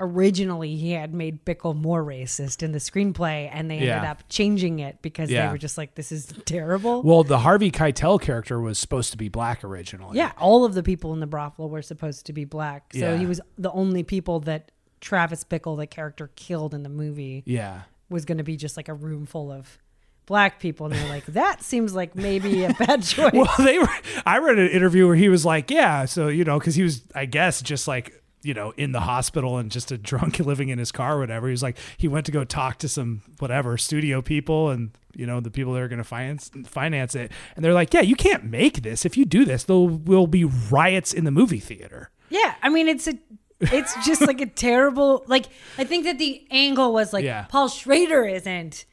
Originally, he had made Bickle more racist in the screenplay, and they ended up changing it because Yeah. they were just like, "This is terrible." well, the Harvey Keitel character was supposed to be black originally. Yeah, all of the people in the brothel were supposed to be black. So Yeah. he was the only people that Travis Bickle, the character, killed in the movie, Yeah. was going to be just like a room full of black people. And they're like, that seems like maybe a bad *laughs* choice. Well, they were. I read an interview where he was like, "Yeah, so you know, because he was, I guess, just like." You know, in the hospital and just a drunk *laughs* living in his car or whatever. He was like, he went to go talk to some whatever studio people and you know the people that are going to finance finance it, and they're like, yeah, you can't make this. If you do this, there will be riots in the movie theater. yeah, I mean, it's a. It's just like a terrible like I think that the angle was like Yeah. Paul Schrader isn't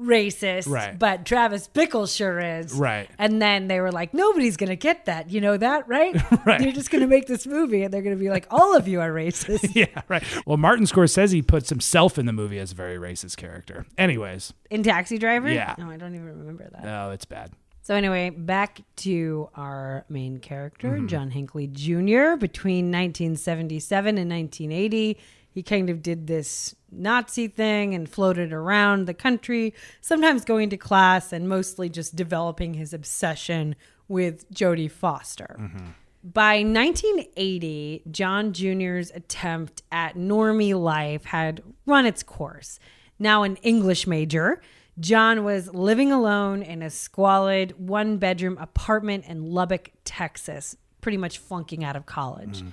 racist, Right. but Travis Bickle sure is. Right. And then they were like, nobody's going to get that. You know that, right? *laughs* Right. You're just going to make this movie and they're going to be like, all of you are racist. *laughs* yeah, right. Well, Martin Scorsese puts himself in the movie as a very racist character. Anyways, In Taxi Driver? Yeah. No, I don't even remember that. no, it's bad. So anyway, back to our main character, Mm-hmm. John Hinckley Jr. Between 1977 and 1980, he kind of did this Nazi thing and floated around the country, sometimes going to class and mostly just developing his obsession with Jodie Foster. Mm-hmm. By 1980, John Jr.'s attempt at normie life had run its course. Now an English major, John was living alone in a squalid one bedroom apartment in Lubbock, Texas, pretty much flunking out of college. Mm.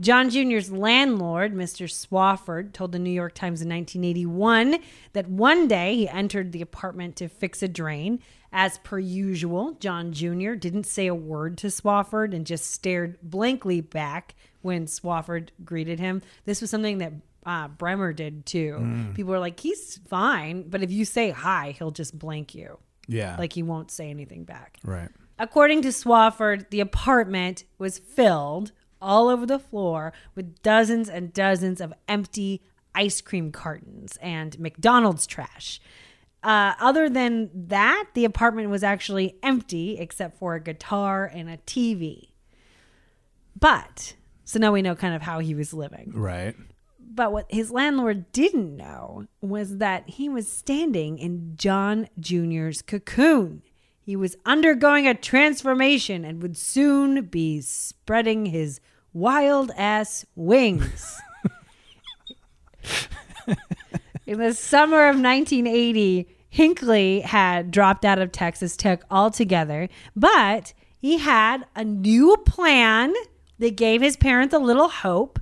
John Jr.'s landlord, Mr. Swafford, told the New York Times in 1981 that one day he entered the apartment to fix a drain. As per usual, John Jr. didn't say a word to Swafford and just stared blankly back when Swafford greeted him. This was something that uh, Bremer did too. People were like, he's fine, but if you say hi, he'll just blank you. Yeah. Like he won't say anything back. right. According to Swafford, the apartment was filled all over the floor with dozens and dozens of empty ice cream cartons and McDonald's trash. Uh, other than that, the apartment was actually empty except for a guitar and a TV. But, so now we know kind of how he was living. Right. But what his landlord didn't know was that he was standing in John Jr.'s cocoon. He was undergoing a transformation and would soon be spreading his wild ass wings. *laughs* in the summer of 1980, Hinckley had dropped out of Texas Tech altogether, but he had a new plan that gave his parents a little hope.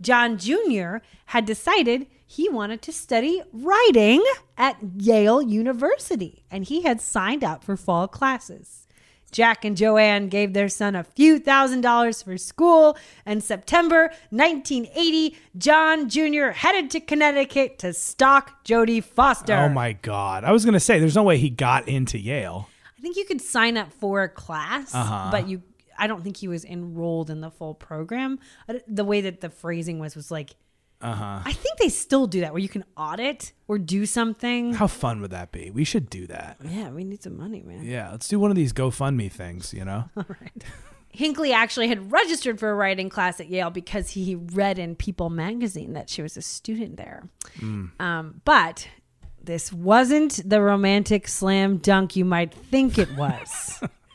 John Jr. had decided he wanted to study writing at Yale University, and he had signed up for fall classes. Jack and Joanne gave their son a few thousand dollars for school. And September 1980, John Jr. headed to Connecticut to stalk Jodie Foster. Oh my God. I was going to say, there's no way he got into Yale. I think you could sign up for a class, Uh-huh. but you I don't think he was enrolled in the full program. Uh, The way that the phrasing was was like Uh-huh. I think they still do that where you can audit or do something. How fun would that be? We should do that. yeah, we need some money, man. Yeah, let's do one of these GoFundMe things, you know? *laughs* Hinckley actually had registered for a writing class at Yale because he read in People magazine that she was a student there. Um, but this wasn't the romantic slam dunk you might think it was. *laughs*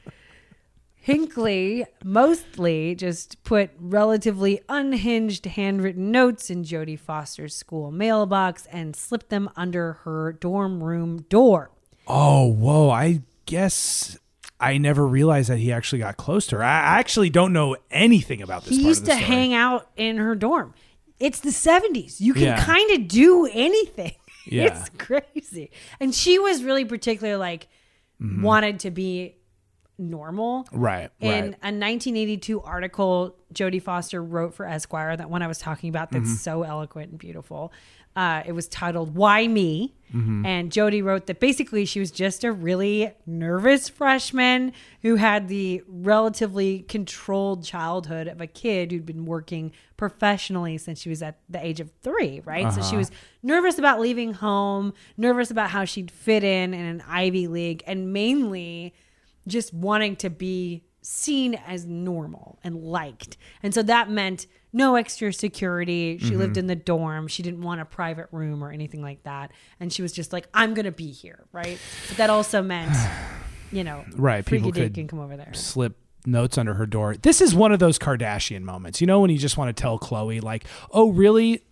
Hinckley mostly just put relatively unhinged handwritten notes in Jodie Foster's school mailbox and slipped them under her dorm room door. Oh, whoa. I guess I never realized that he actually got close to her. I actually don't know anything about this he used to story. hang out in her dorm. It's the 70s. You can Yeah. kind of do anything. *laughs* Yeah. It's crazy. And she was really particular like mm-hmm. wanted to be normal. Right, In right. a 1982 article Jodie Foster wrote for Esquire, that one I was talking about Mm-hmm. that's so eloquent and beautiful. Uh, it was titled "Why Me," and Jody wrote that basically she was just a really nervous freshman who had the relatively controlled childhood of a kid who'd been working professionally since she was at the age of three, right? So she was nervous about leaving home, nervous about how she'd fit in in an Ivy League, and mainly just wanting to be seen as normal and liked. And so that meant no extra security. She mm-hmm. lived in the dorm. She didn't want a private room or anything like that. And she was just like, I'm going to be here, right? But that also meant, *sighs* you know, Right, Freaky people could can come over there. slip notes under her door. This is one of those Kardashian moments. You know when you just want to tell Khloe like, "Oh, really?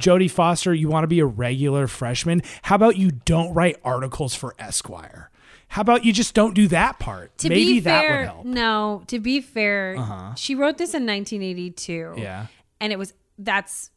Jodie Foster, you want to be a regular freshman? How about you don't write articles for Esquire? How about you just don't do that part? To Maybe be that fair, would help." no, to be fair, she wrote this in 1982. Yeah. And it was, that's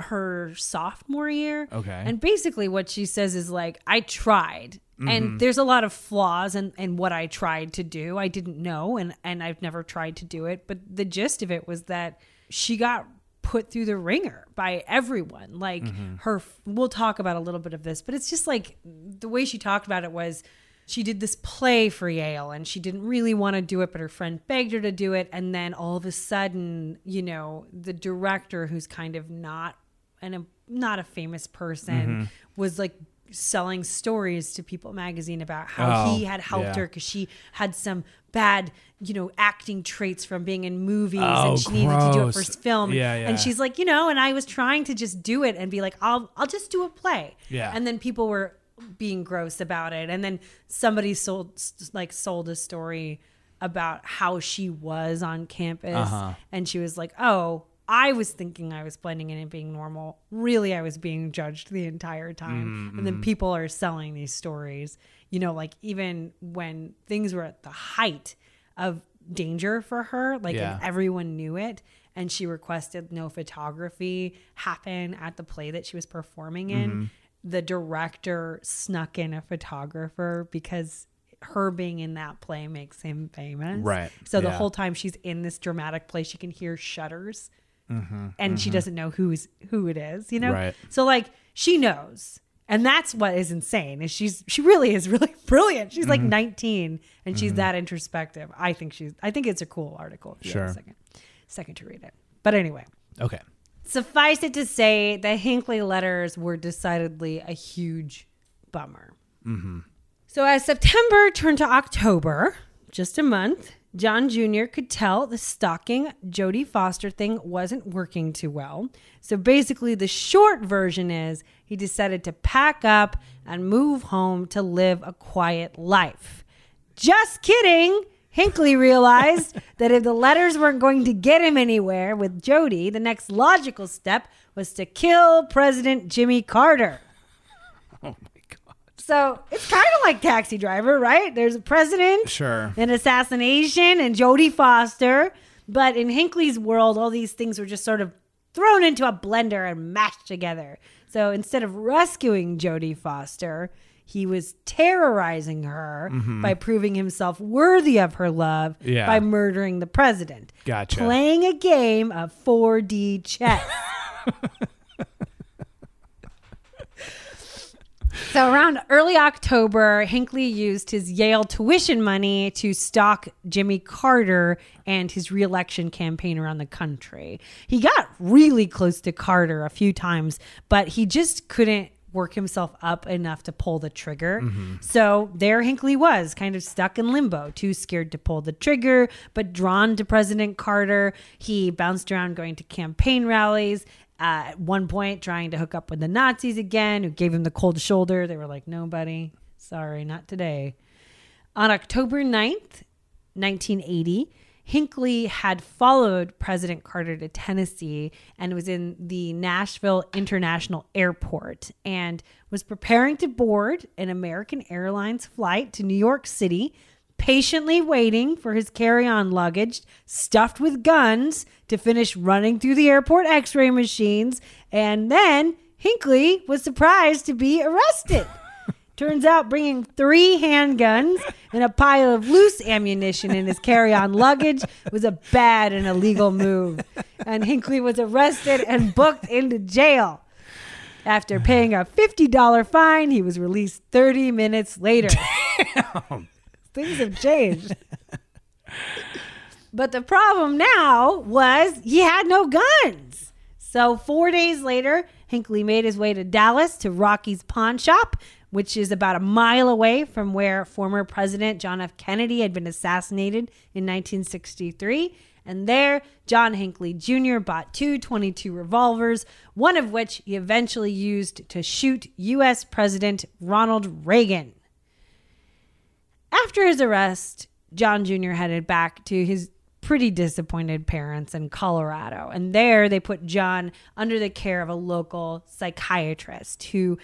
her sophomore year. Okay. And basically what she says is like, I tried. Mm-hmm. And there's a lot of flaws in, in what I tried to do. I didn't know and, and I've never tried to do it. But the gist of it was that she got put through the ringer by everyone. Like Mm-hmm. her, we'll talk about a little bit of this, but it's just like the way she talked about it was she did this play for Yale and she didn't really want to do it, but her friend begged her to do it. And then all of a sudden, you know, the director, who's kind of not and a, not a famous person, Mm-hmm. was like selling stories to People magazine about how Oh, he had helped yeah. her because she had some bad, you know, acting traits from being in movies Oh, and she needed to do it for gross. film. Yeah, yeah. And she's like, you know, and I was trying to just do it and be like, I'll I'll just do a play. Yeah. And then people were being gross about it. And then somebody sold like sold a story about how she was on campus Uh-huh. and she was like, "Oh, I was thinking I was blending in and being normal. Really, I was being judged the entire time." Mm-hmm, And then people are selling these stories. You know, like even when things were at the height of danger for her, like Yeah. everyone knew it, and she requested no photography happen at the play that she was performing in. Mm-hmm. The director snuck in a photographer because her being in that play makes him famous. Right. So the whole time she's in this dramatic play, she can hear shutters, Mm-hmm, and she doesn't know who's who it is. You know. Right. So like she knows, and that's what is insane. Is she's she really is *laughs* really brilliant. She's Mm-hmm. like 19 and she's that introspective. I think she's. I think it's a cool article. Sure. second, second to read it. But anyway. Okay. Suffice it to say, the Hinckley letters were decidedly a huge bummer. So, as September turned to October, just a month, John Jr. could tell the stalking Jodie Foster thing wasn't working too well. So, basically, the short version is he decided to pack up and move home to live a quiet life. Just kidding. Hinckley realized *laughs* that if the letters weren't going to get him anywhere with Jody, the next logical step was to kill President Jimmy Carter. *laughs* Oh my god. So it's kind of like Taxi Driver, right? There's a president, Sure. an assassination, and Jodie Foster. But in Hinckley's world, all these things were just sort of thrown into a blender and mashed together. So instead of rescuing Jodie Foster, he was terrorizing her mm-hmm. by proving himself worthy of her love Yeah. by murdering the president. Gotcha. Playing a game of 4D chess. *laughs* So around early October, Hinckley used his Yale tuition money to stalk Jimmy Carter and his reelection campaign around the country. He got really close to Carter a few times, but he just couldn't work himself up enough to pull the trigger. So there Hinckley was, kind of stuck in limbo, too scared to pull the trigger, but drawn to President Carter. He bounced around going to campaign rallies uh, at one point trying to hook up with the Nazis again, who gave him the cold shoulder. They were like, no, buddy, sorry, not today. On October 9th, 1980, Hinckley had followed President Carter to Tennessee and was in the Nashville International Airport and was preparing to board an American Airlines flight to New York City, patiently waiting for his carry on luggage stuffed with guns to finish running through the airport x ray machines. And then Hinckley was surprised to be arrested. *laughs* Turns out bringing three handguns and a pile of loose ammunition in his carry on luggage was a bad and illegal move. And Hinckley was arrested and booked into jail. After paying a $50 fine, he was released 30 minutes later. Damn. Things have changed. but the problem now was he had no guns. So, four days later, Hinckley made his way to Dallas to Rocky's pawn shop, which is about a mile away from where former President John F. Kennedy had been assassinated in 1963. And there, John Hinckley Jr. bought two 22 revolvers, one of which he eventually used to shoot U.S. President Ronald Reagan. After his arrest, John Jr. headed back to his pretty disappointed parents in Colorado. And there they put John under the care of a local psychiatrist who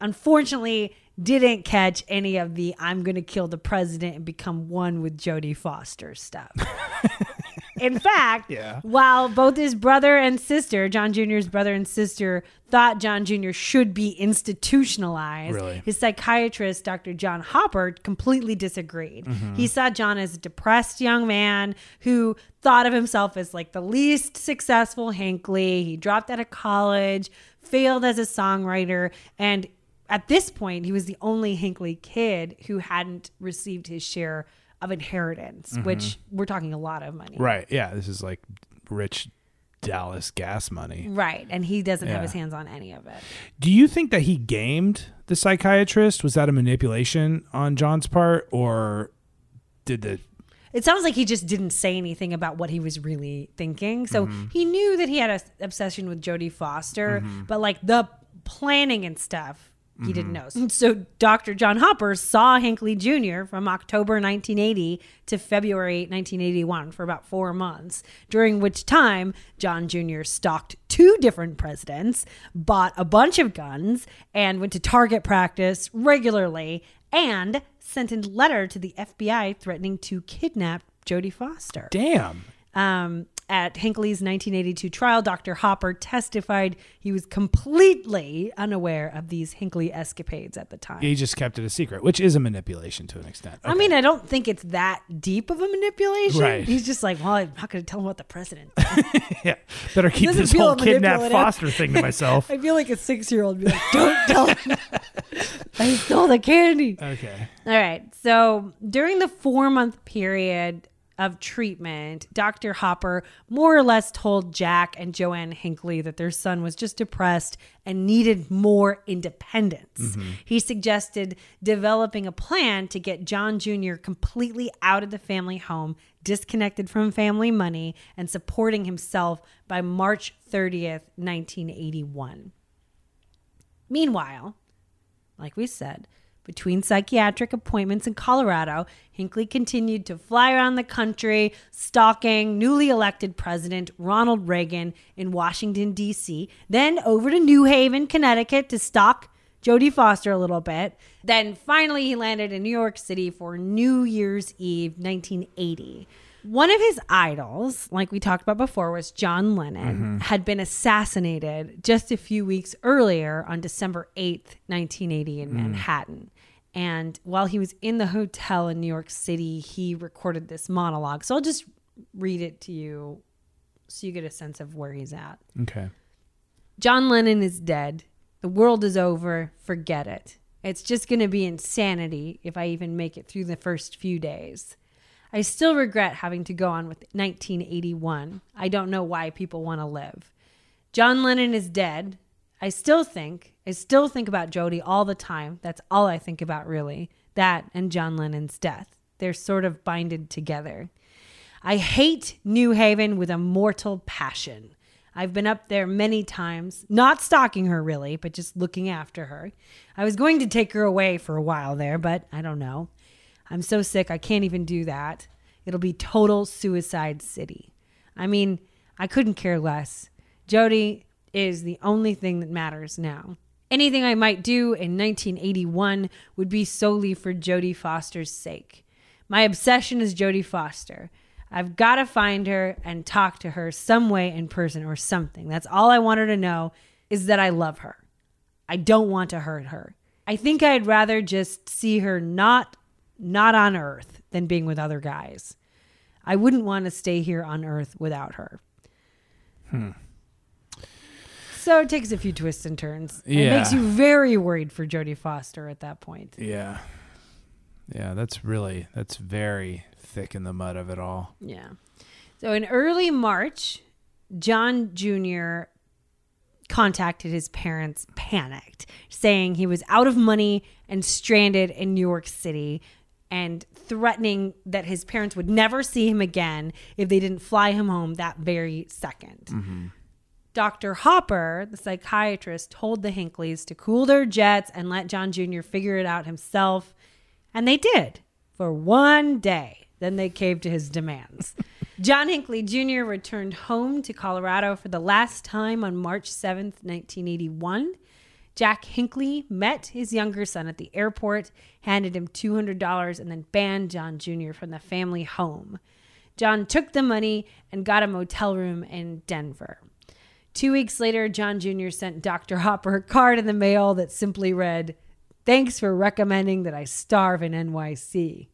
unfortunately didn't catch any of the I'm going to kill the president and become one with Jodie Foster stuff. *laughs* In fact, Yeah. while both his brother and sister, John Jr.'s brother and sister, thought John Jr. should be institutionalized, Really? his psychiatrist, Dr. John Hopper, completely disagreed. Mm-hmm. He saw John as a depressed young man who thought of himself as like the least successful Hinckley. He dropped out of college, failed as a songwriter, and at this point, he was the only Hinckley kid who hadn't received his share of inheritance, which we're talking a lot of money. Right. Yeah. This is like rich Dallas gas money. Right. And he doesn't have his hands on any of it. Do you think that he gamed the psychiatrist? Was that a manipulation on John's part, or did the It sounds like he just didn't say anything about what he was really thinking. So Mm-hmm. he knew that he had an obsession with Jodie Foster, but like the planning and stuff, he didn't know. *laughs* So Dr. John Hopper saw Hinckley Jr. from October 1980 to February 1981 for about four months, during which time John Jr. stalked two different presidents, bought a bunch of guns, and went to target practice regularly, and sent a letter to the FBI threatening to kidnap Jodie Foster. damn? Um, at Hinckley's 1982 trial, Dr. Hopper testified he was completely unaware of these Hinckley escapades at the time. He just kept it a secret, which is a manipulation to an extent. I mean, I don't think it's that deep of a manipulation. Right. He's just like, well, I'm not going to tell him what the president. *laughs* yeah, better keep this whole kidnap. Foster thing to myself. *laughs* I feel like a six year old be like, don't tell him. *laughs* I stole the candy. okay. All right. So during the four month period of treatment, Dr. Hopper more or less told Jack and Joanne Hinckley that their son was just depressed and needed more independence. Mm-hmm. He suggested developing a plan to get John Jr. completely out of the family home, disconnected from family money, and supporting himself by March 30th, 1981. Meanwhile, like we said, between psychiatric appointments in Colorado, Hinckley continued to fly around the country, stalking newly elected President Ronald Reagan in Washington, D.C., then over to New Haven, Connecticut to stalk Jodie Foster a little bit. Then finally, he landed in New York City for New Year's Eve, 1980. One of his idols, like we talked about before, was John Lennon, mm-hmm. had been assassinated just a few weeks earlier on December 8th, 1980, in mm. Manhattan. And while he was in the hotel in New York City, he recorded this monologue. So I'll just read it to you so you get a sense of where he's at. Okay. John Lennon is dead. The world is over. Forget it. It's just going to be insanity if I even make it through the first few days. I still regret having to go on with 1981. I don't know why people want to live. John Lennon is dead. I still think, I still think about Jody all the time. That's all I think about, really. That and John Lennon's death. They're sort of binded together. I hate New Haven with a mortal passion. I've been up there many times, not stalking her really, but just looking after her. I was going to take her away for a while there, but I don't know. I'm so sick, I can't even do that. It'll be total suicide city. I mean, I couldn't care less. Jody is the only thing that matters now. Anything I might do in 1981 would be solely for Jodie Foster's sake. My obsession is Jodie Foster. I've got to find her and talk to her some way in person or something. That's all I want her to know is that I love her. I don't want to hurt her. I think I'd rather just see her not not on earth than being with other guys. I wouldn't want to stay here on earth without her. Hmm. So it takes a few twists and turns. It Yeah. makes you very worried for Jodie Foster at that point. Yeah. Yeah, that's really that's very thick in the mud of it all. Yeah. So in early March, John Jr. contacted his parents, panicked, saying he was out of money and stranded in New York City and threatening that his parents would never see him again if they didn't fly him home that very 2nd Dr. Hopper, the psychiatrist, told the Hinckleys to cool their jets and let John Jr. figure it out himself. And they did for one day. Then they caved to his demands. *laughs* John Hinckley Jr. returned home to Colorado for the last time on March 7th, 1981. Jack Hinckley met his younger son at the airport, handed him $200, and then banned John Jr. from the family home. John took the money and got a motel room in Denver. Two weeks later, John Jr. sent Dr. Hopper a card in the mail that simply read, Thanks for recommending that I starve in NYC.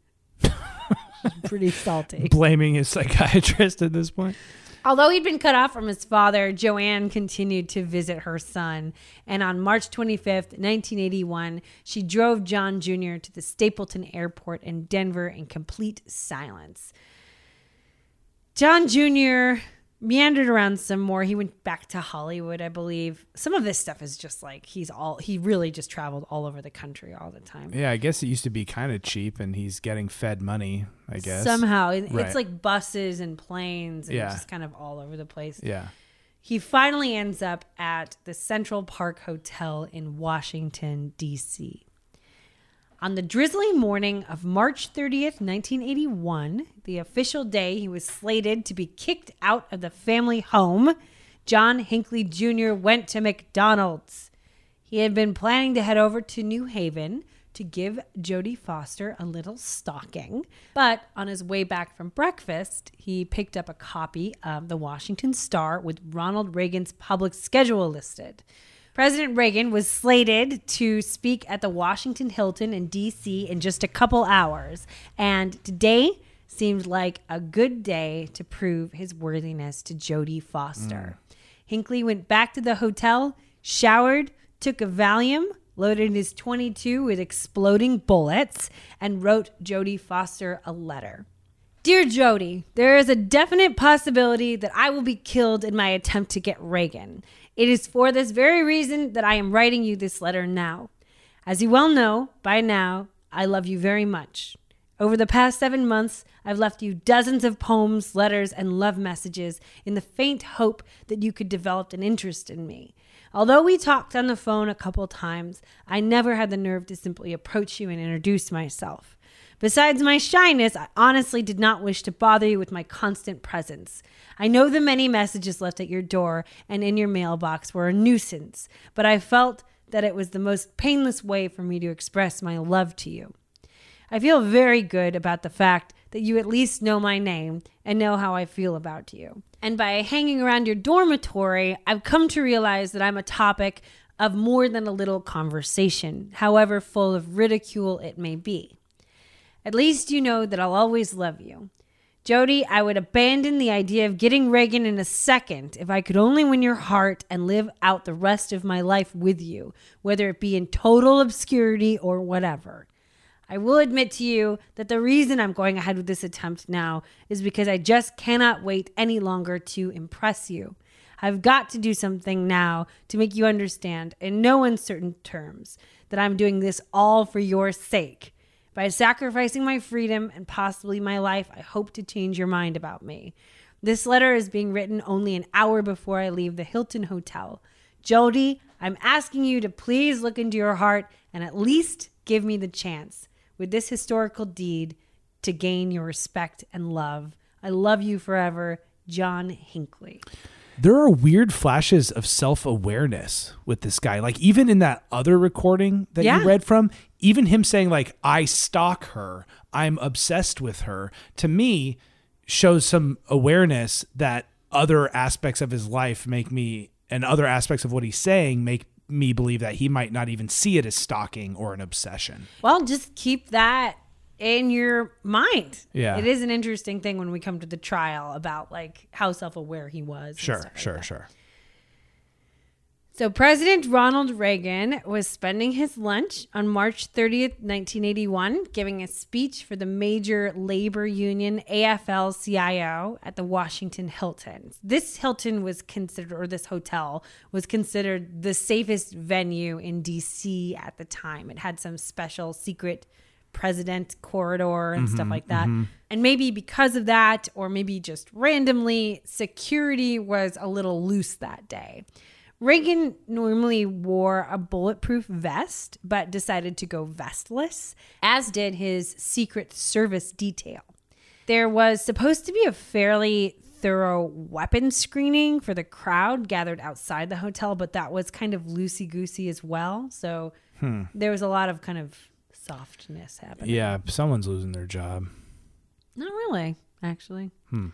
Pretty salty. *laughs* Blaming his psychiatrist at this point. Although he'd been cut off from his father, Joanne continued to visit her son. And on March 25th, 1981, she drove John Jr. to the Stapleton Airport in Denver in complete silence. John Jr. meandered around some more. He went back to Hollywood, I believe. Some of this stuff is just like he's all, he really just traveled all over the country all the time. Yeah, I guess it used to be kind of cheap and he's getting fed money, I guess. Somehow, Right. it's like buses and planes and Yeah. just kind of all over the place. Yeah. He finally ends up at the Central Park Hotel in Washington, D.C. On the drizzly morning of March 30th, 1981, the official day he was slated to be kicked out of the family home, John Hinckley Jr. went to McDonald's. He had been planning to head over to New Haven to give Jodie Foster a little stalking, but on his way back from breakfast, he picked up a copy of the Washington Star with Ronald Reagan's public schedule listed. President Reagan was slated to speak at the Washington Hilton in D.C. in just a couple hours, and today seemed like a good day to prove his worthiness to Jodie Foster. Mm. Hinckley went back to the hotel, showered, took a Valium, loaded his 22 with exploding bullets, and wrote Jodie Foster a letter. Dear Jody, there is a definite possibility that I will be killed in my attempt to get Reagan. It is for this very reason that I am writing you this letter now. As you well know by now, I love you very much. Over the past seven months, I've left you dozens of poems, letters, and love messages in the faint hope that you could develop an interest in me. Although we talked on the phone a couple times, I never had the nerve to simply approach you and introduce myself. Besides my shyness, I honestly did not wish to bother you with my constant presence. I know the many messages left at your door and in your mailbox were a nuisance, but I felt that it was the most painless way for me to express my love to you. I feel very good about the fact that you at least know my name and know how I feel about you. And by hanging around your dormitory, I've come to realize that I'm a topic of more than a little conversation, however full of ridicule it may be. At least you know that I'll always love you. Jody, I would abandon the idea of getting Reagan in a second if I could only win your heart and live out the rest of my life with you, whether it be in total obscurity or whatever. I will admit to you that the reason I'm going ahead with this attempt now is because I just cannot wait any longer to impress you. I've got to do something now to make you understand, in no uncertain terms, that I'm doing this all for your sake. By sacrificing my freedom and possibly my life, I hope to change your mind about me. This letter is being written only an hour before I leave the Hilton Hotel. Jody, I'm asking you to please look into your heart and at least give me the chance with this historical deed to gain your respect and love. I love you forever, John Hinckley. There are weird flashes of self awareness with this guy. Like, even in that other recording that Yeah. you read from, even him saying, like, I stalk her, I'm obsessed with her, to me shows some awareness that other aspects of his life make me, and other aspects of what he's saying make me believe that he might not even see it as stalking or an obsession. Well, just keep that in your mind. Yeah. It is an interesting thing when we come to the trial about like how self aware he was. Sure, like sure, sure. So, President Ronald Reagan was spending his lunch on March 30th, 1981, giving a speech for the major labor union AFL CIO at the Washington Hilton. This Hilton was considered, or this hotel was considered the safest venue in DC at the time. It had some special secret president corridor and stuff mm-hmm, like that. Mm-hmm. And maybe because of that, or maybe just randomly, security was a little loose that day. Reagan normally wore a bulletproof vest, but decided to go vestless, as did his Secret Service detail. There was supposed to be a fairly thorough weapon screening for the crowd gathered outside the hotel, but that was kind of loosey goosey as well. So hmm. there was a lot of kind of softness happening. Yeah, someone's losing their job. Not really, actually. Hmm.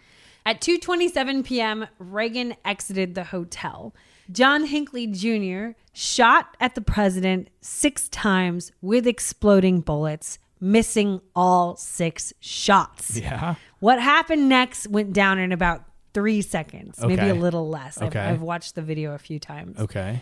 At 2:27 p.m., Reagan exited the hotel. John Hinckley Jr. shot at the president 6 times with exploding bullets, missing all 6 shots. Yeah. What happened next went down in about 3 seconds, maybe a little less. I've, I've watched the video a few times. Okay.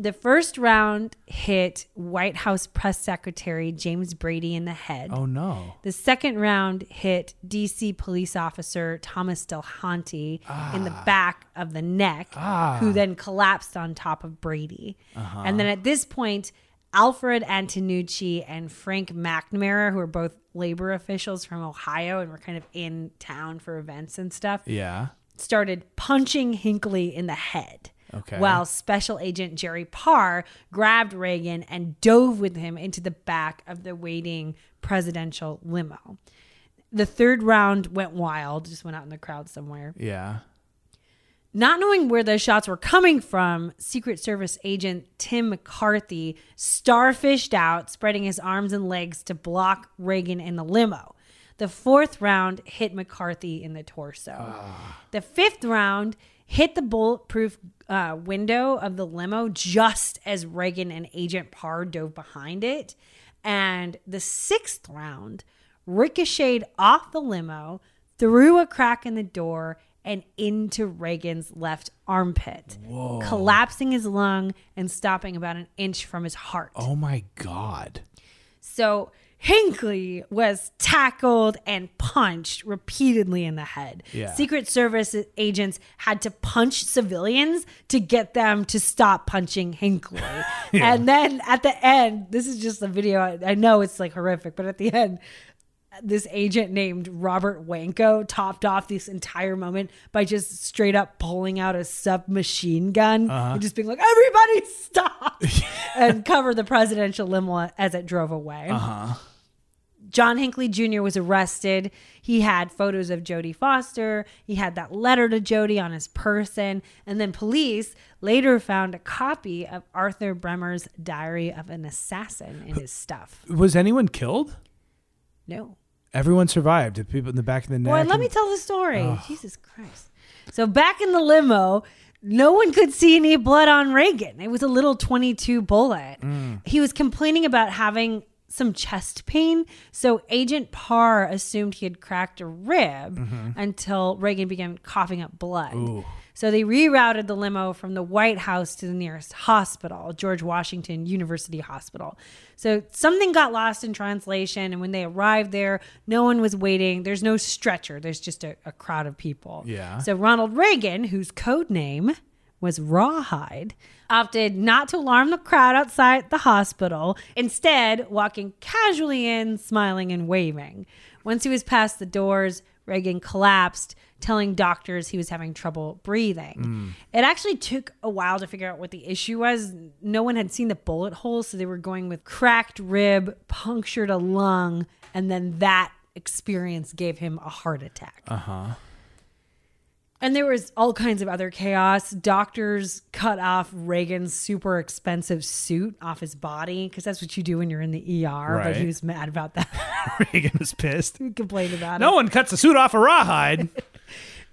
The first round hit White House press secretary James Brady in the head. Oh no. The second round hit DC police officer Thomas Delahanty in the ah. back of the neck, who ah. then collapsed on top of Brady. Uh-huh. And then at this point, Alfred Antonucci and Frank McNamara, who are both labor officials from Ohio and were kind of in town for events and stuff, Yeah. started punching Hinckley in the head. Okay. While Special Agent Jerry Parr grabbed Reagan and dove with him into the back of the waiting presidential limo. The third round went wild, just went out in the crowd somewhere. Yeah. Not knowing where the shots were coming from, Secret Service agent Tim McCarthy starfished out, spreading his arms and legs to block Reagan in the limo. The fourth round hit McCarthy in the torso. Ah. The fifth round hit the bulletproof uh, window of the limo just as Reagan and Agent Parr dove behind it. And the sixth round ricocheted off the limo, through a crack in the door, and into Reagan's left armpit, collapsing his lung and stopping about an inch from his heart. Oh my god. So Hinckley was tackled and punched repeatedly in the head. Yeah. Secret Service agents had to punch civilians to get them to stop punching Hinckley. *laughs* And then at the end, this is just a video. I, I know it's like horrific, but at the end, this agent named Robert Wanko topped off this entire moment by just straight up pulling out a submachine gun uh-huh. and just being like, everybody stop *laughs* and cover the presidential limo as it drove away. Uh-huh. John Hinckley Jr. was arrested. He had photos of Jodie Foster. He had that letter to Jodie on his person. And then police later found a copy of Arthur Bremer's Diary of an Assassin in his stuff. Was anyone killed? No. Everyone survived. The people in the back of the neck. Boy, let and- me tell the story. Jesus Christ. So back in the limo, no one could see any blood on Reagan. It was a little 22 bullet. Mm. He was complaining about having some chest pain. So Agent Parr assumed he had cracked a rib mm-hmm. until Reagan began coughing up blood. So they rerouted the limo from the White House to the nearest hospital, George Washington University Hospital. So something got lost in translation. And when they arrived there, no one was waiting. There's no stretcher, there's just a, a crowd of people. Yeah. So Ronald Reagan, whose code name was Rawhide, opted not to alarm the crowd outside the hospital, instead, walking casually in, smiling and waving. Once he was past the doors, Reagan collapsed, telling doctors he was having trouble breathing. It actually took a while to figure out what the issue was. No one had seen the bullet holes, so they were going with cracked rib, punctured a lung, and then that experience gave him a heart attack. Uh huh. And there was all kinds of other chaos. Doctors cut off Reagan's super expensive suit off his body because that's what you do when you're in the ER. But he was mad about that. *laughs* Reagan was pissed. he complained about No it. No one cuts a suit off a rawhide. *laughs*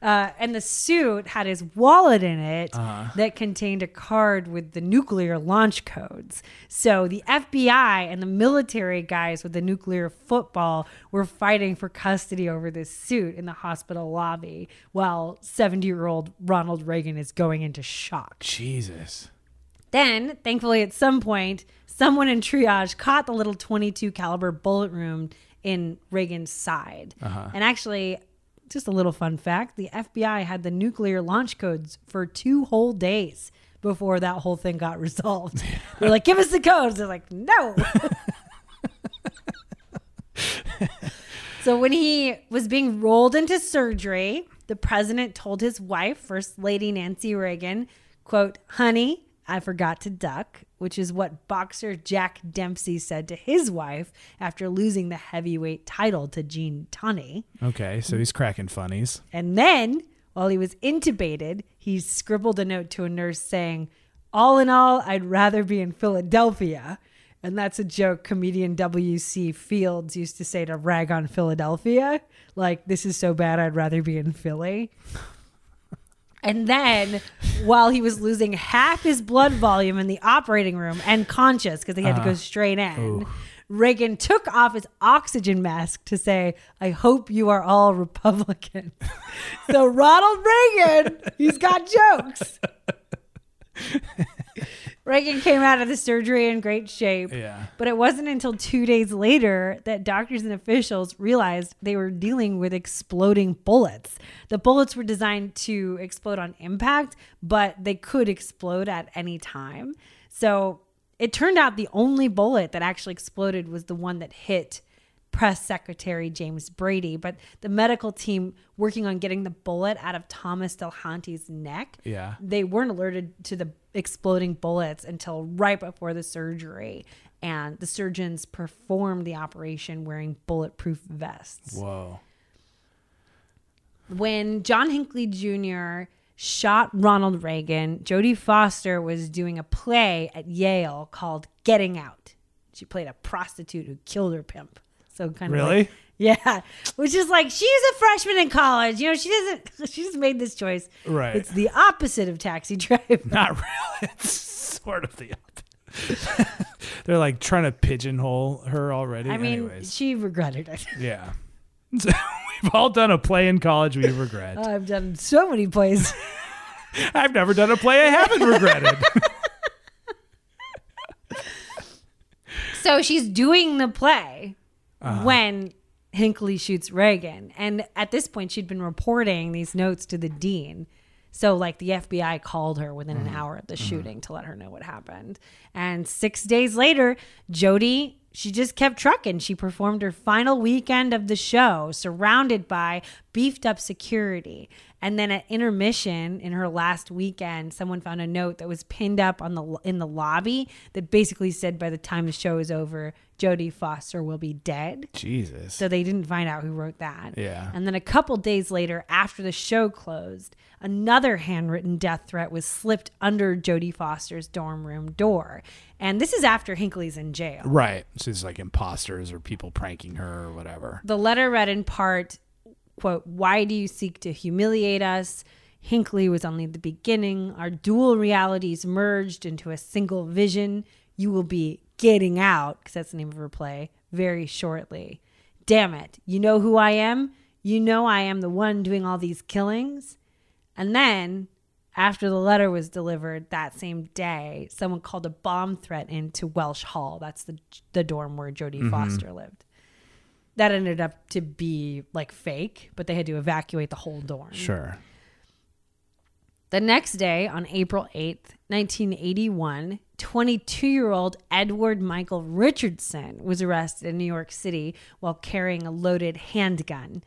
Uh, and the suit had his wallet in it that contained a card with the nuclear launch codes. So the FBI and the military guys with the nuclear football were fighting for custody over this suit in the hospital lobby while 70 year old Ronald Reagan is going into shock. Jesus. Then, thankfully, at some point, someone in triage caught the little 22 caliber bullet wound in Reagan's side. And actually, just a little fun fact: the FBI had the nuclear launch codes for two whole days before that whole thing got *laughs* resolved. They're like, "Give us the codes." They're like, "No." so when he was being rolled into surgery, the president told his wife, First Lady Nancy Reagan, "quote Honey, I forgot to duck." Which is what boxer Jack Dempsey said to his wife after losing the heavyweight title to Gene Tunney. Okay, so he's cracking funnies. And then, while he was intubated, he scribbled a note to a nurse saying, All in all, I'd rather be in Philadelphia. And that's a joke comedian W.C. Fields used to say to rag on Philadelphia. Like, this is so bad, I'd rather be in Philly. And then, while he was losing half his blood volume in the operating room and conscious because he had to go uh-huh. straight in, Reagan took off his oxygen mask to say, I hope you are all Republican. *laughs* so, Ronald Reagan, he's got jokes. *laughs* Reagan came out of the surgery in great shape. Yeah. But it wasn't until two days later that doctors and officials realized they were dealing with exploding bullets. The bullets were designed to explode on impact, but they could explode at any time. So it turned out the only bullet that actually exploded was the one that hit press secretary James Brady, but the medical team working on getting the bullet out of Thomas Delahanty's neck, Yeah. they weren't alerted to the exploding bullets until right before the surgery. And the surgeons performed the operation wearing bulletproof vests. Whoa. When John Hinckley Jr. shot Ronald Reagan, Jodie Foster was doing a play at Yale called Getting Out. She played a prostitute who killed her pimp. So kind of Really? like- *laughs* yeah, which is like she's a freshman in college. You know, she doesn't. *laughs* She just made this choice. Right. It's the opposite of Taxi *laughs* Driver. Not really. It's sort of the opposite. They're like trying to pigeonhole her already. I mean, Anyways. she regretted it. yeah. So we've all done a play in college we regret. Oh, I've done so many plays. I've never done a play I haven't regretted. So she's doing the play Uh-huh. when Hinckley shoots Reagan. And at this point, she'd been reporting these notes to the dean. So, like, the FBI called her within Mm-hmm. an hour of the shooting to let her know what happened. And six days later, Jodie, she just kept trucking. She performed her final weekend of the show, surrounded by beefed up security. And then at intermission in her last weekend, someone found a note that was pinned up on the in the lobby that basically said, "By the time the show is over, Jodie Foster will be dead." Jesus. So they didn't find out who wrote that. Yeah. And then a couple days later, after the show closed, another handwritten death threat was slipped under Jodie Foster's dorm room door. And this is after Hinckley's in jail. right. So it's like imposters or people pranking her or whatever. The letter read in part, quote, Why do you seek to humiliate us? Hinckley was only the beginning. Our dual realities merged into a single vision. You will be getting out, because that's the name of her play, very shortly. Damn it. You know who I am? You know I am the one doing all these killings? And then, after the letter was delivered that same day, someone called a bomb threat into Welch Hall. That's the the dorm where Jodie mm-hmm. Foster lived. That ended up to be like fake, but they had to evacuate the whole dorm. Sure. The next day, on April 8th, 1981, 22 year old Edward Michael Richardson was arrested in New York City while carrying a loaded handgun.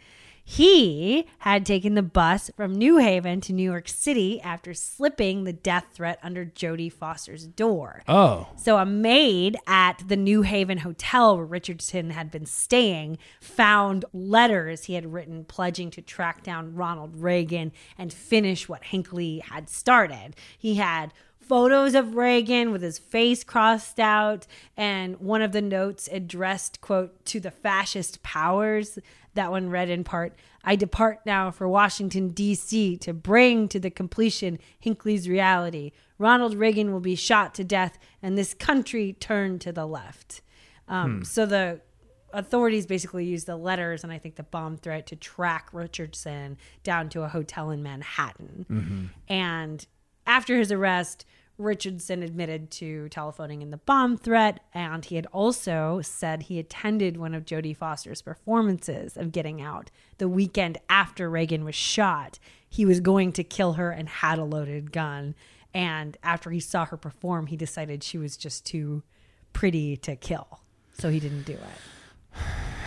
He had taken the bus from New Haven to New York City after slipping the death threat under Jodie Foster's door. Oh. So a maid at the New Haven hotel where Richardson had been staying found letters he had written pledging to track down Ronald Reagan and finish what Hinckley had started. He had photos of Reagan with his face crossed out and one of the notes addressed quote to the fascist powers that one read in part I depart now for Washington D.C. to bring to the completion Hinckley's reality Ronald Reagan will be shot to death and this country turned to the left um, so the authorities basically used the letters and I think the bomb threat to track Richardson down to a hotel in Manhattan. And after his arrest, Richardson admitted to telephoning in the bomb threat, and he had also said he attended one of Jodie Foster's performances of Getting Out the weekend after Reagan was shot. He was going to kill her and had a loaded gun. And after he saw her perform, he decided she was just too pretty to kill. So he didn't do it.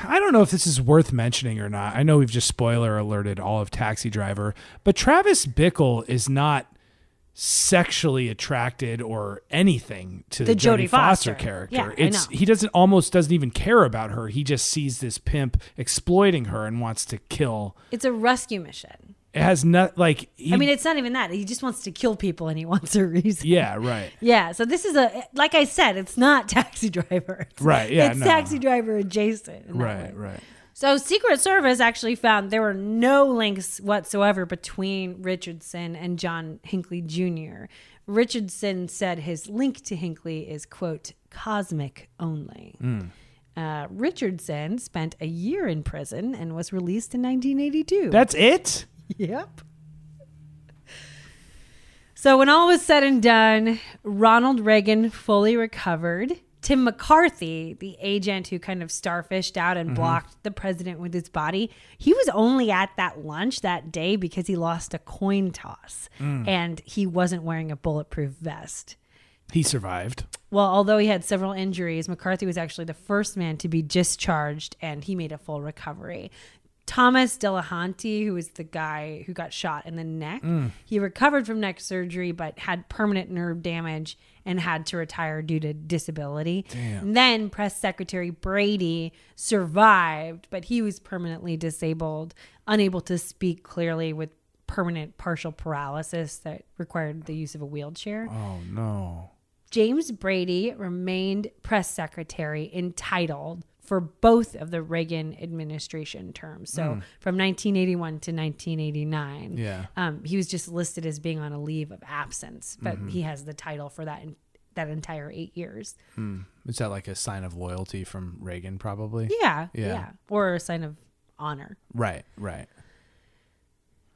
I don't know if this is worth mentioning or not. I know we've just spoiler alerted all of Taxi Driver, but Travis Bickle is not sexually attracted or anything to the, The Jodie Foster, Foster. character. Yeah, it's he doesn't almost doesn't even care about her. He just sees this pimp exploiting her and wants to kill. It's a rescue mission. It has not like he, I mean, it's not even that. He just wants to kill people and he wants a reason. yeah, right. *laughs* Yeah, so this is a like I said, it's not *laughs* Taxi Driver. It's- Right, yeah, it's no. Taxi Driver adjacent. Right, right. So Secret Service actually found there were no links whatsoever between Richardson and John Hinckley Jr. Richardson said his link to Hinckley is quote cosmic only. Hmm. Uh, Richardson spent a year in prison and was released in 1982. That's it? Yep. So when all was said and done, Ronald Reagan fully recovered. Tim McCarthy, the agent who kind of starfished out and mm-hmm. blocked the president with his body, he was only at that lunch that day because he lost a coin toss mm. and he wasn't wearing a bulletproof vest. He survived. Well, although he had several injuries, McCarthy was actually the first man to be discharged and he made a full recovery. Thomas Delahanty, who was the guy who got shot in the neck, mm. he recovered from neck surgery but had permanent nerve damage and had to retire due to disability. Then Press Secretary Brady survived, but he was permanently disabled, unable to speak clearly with permanent partial paralysis that required the use of a wheelchair. Oh no. James Brady remained press secretary entitled for both of the Reagan administration terms. So from 1981 to 1989. Yeah. Um, he was just listed as being on a leave of absence, but Mm-hmm. he has the title for that in, that entire eight years. Is that like a sign of loyalty from Reagan probably? Yeah, Yeah. yeah. Or a sign of honor. Right, right.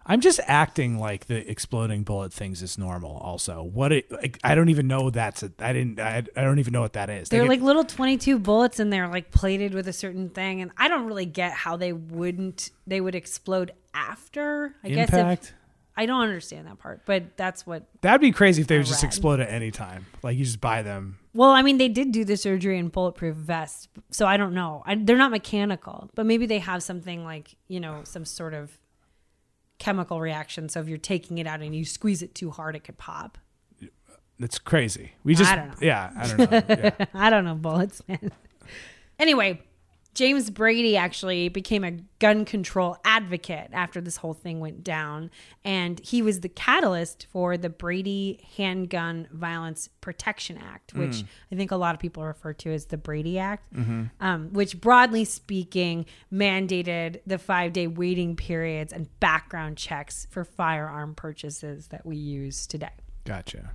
I'm just acting like the exploding bullet things is normal. Also, what it like, I don't even know that's a, I didn't I, I don't even know what that is. They're Like, like little 22 bullets and they're like plated with a certain thing. And I don't really get how they wouldn't, they would explode after. I guess impact. if, I don't understand that part, but that's what That'd be crazy if they would just explode at any time. Like you just buy them. Well, I mean, they did do the surgery in bulletproof vests, so I don't know. I, they're not mechanical, but maybe they have something like you know some sort of chemical reaction. So if you're taking it out and you squeeze it too hard, it could pop. It's crazy. We just don't know. yeah, I don't know. Yeah. *laughs* I don't know bullets, man. anyway, James Brady actually became a gun control advocate after this whole thing went down. And he was the catalyst for the Brady Handgun Violence Protection Act, which I think a lot of people refer to as the Brady Act, um, which broadly speaking mandated the five day waiting periods and background checks for firearm purchases that we use today. Gotcha.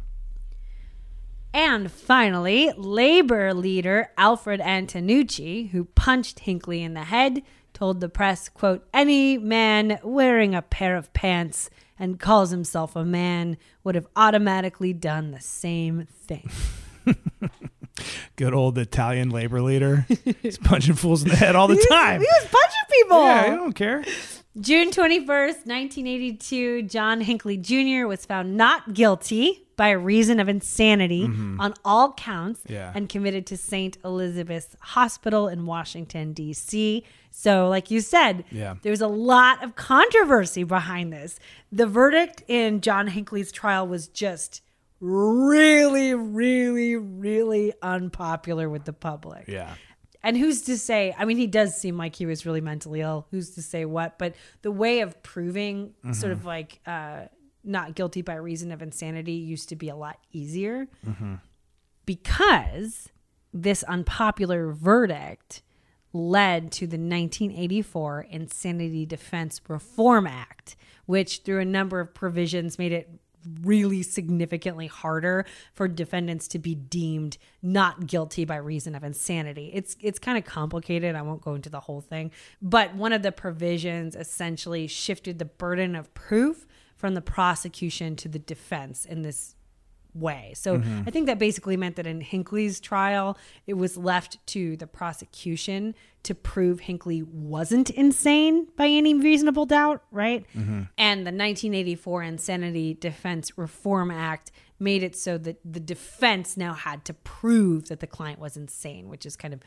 And finally, labor leader Alfred Antonucci, who punched Hinckley in the head, told the press, quote, any man wearing a pair of pants and calls himself a man would have automatically done the same thing. *laughs* Good old Italian labor leader. He's punching fools in the head all the *laughs* time. He was punching people. Yeah, I don't care. June 21st, 1982, John Hinckley Jr. was found not guilty by reason of insanity mm-hmm. on all counts Yeah. and committed to St. Elizabeth's Hospital in Washington, D.C. So, like you said, Yeah. was a lot of controversy behind this. The verdict in John Hinckley's trial was just really, really, really unpopular with the public. Yeah. And who's to say? I mean, he does seem like he was really mentally ill. Who's to say what? But the way of proving sort of like uh, not guilty by reason of insanity used to be a lot easier because this unpopular verdict led to the 1984 Insanity Defense Reform Act, which, through a number of provisions, made it really significantly harder for defendants to be deemed not guilty by reason of insanity. It's it's kind of complicated. I won't go into the whole thing, but one of the provisions essentially shifted the burden of proof from the prosecution to the defense in this way. So Mm-hmm. I think that basically meant that in Hinckley's trial, it was left to the prosecution to prove Hinckley wasn't insane by any reasonable doubt, right? Mm-hmm. And the 1984 Insanity Defense Reform Act made it so that the defense now had to prove that the client was insane, which is kind of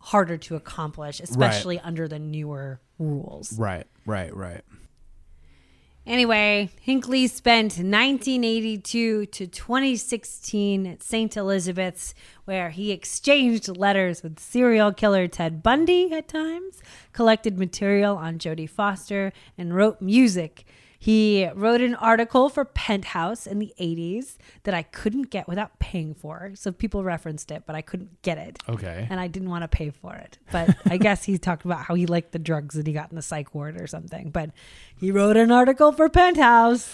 harder to accomplish, especially under the newer rules. Right, right, right. Anyway, Hinckley spent 1982 to 2016 at St. Elizabeth's, where he exchanged letters with serial killer Ted Bundy at times, collected material on Jodie Foster, and wrote music. He wrote an article for Penthouse in the 80s that I couldn't get without paying for. So people referenced it, but I couldn't get it. Okay. And I didn't want to pay for it. But I *laughs* guess he talked about how he liked the drugs that he got in the psych ward or something. But he wrote an article for Penthouse.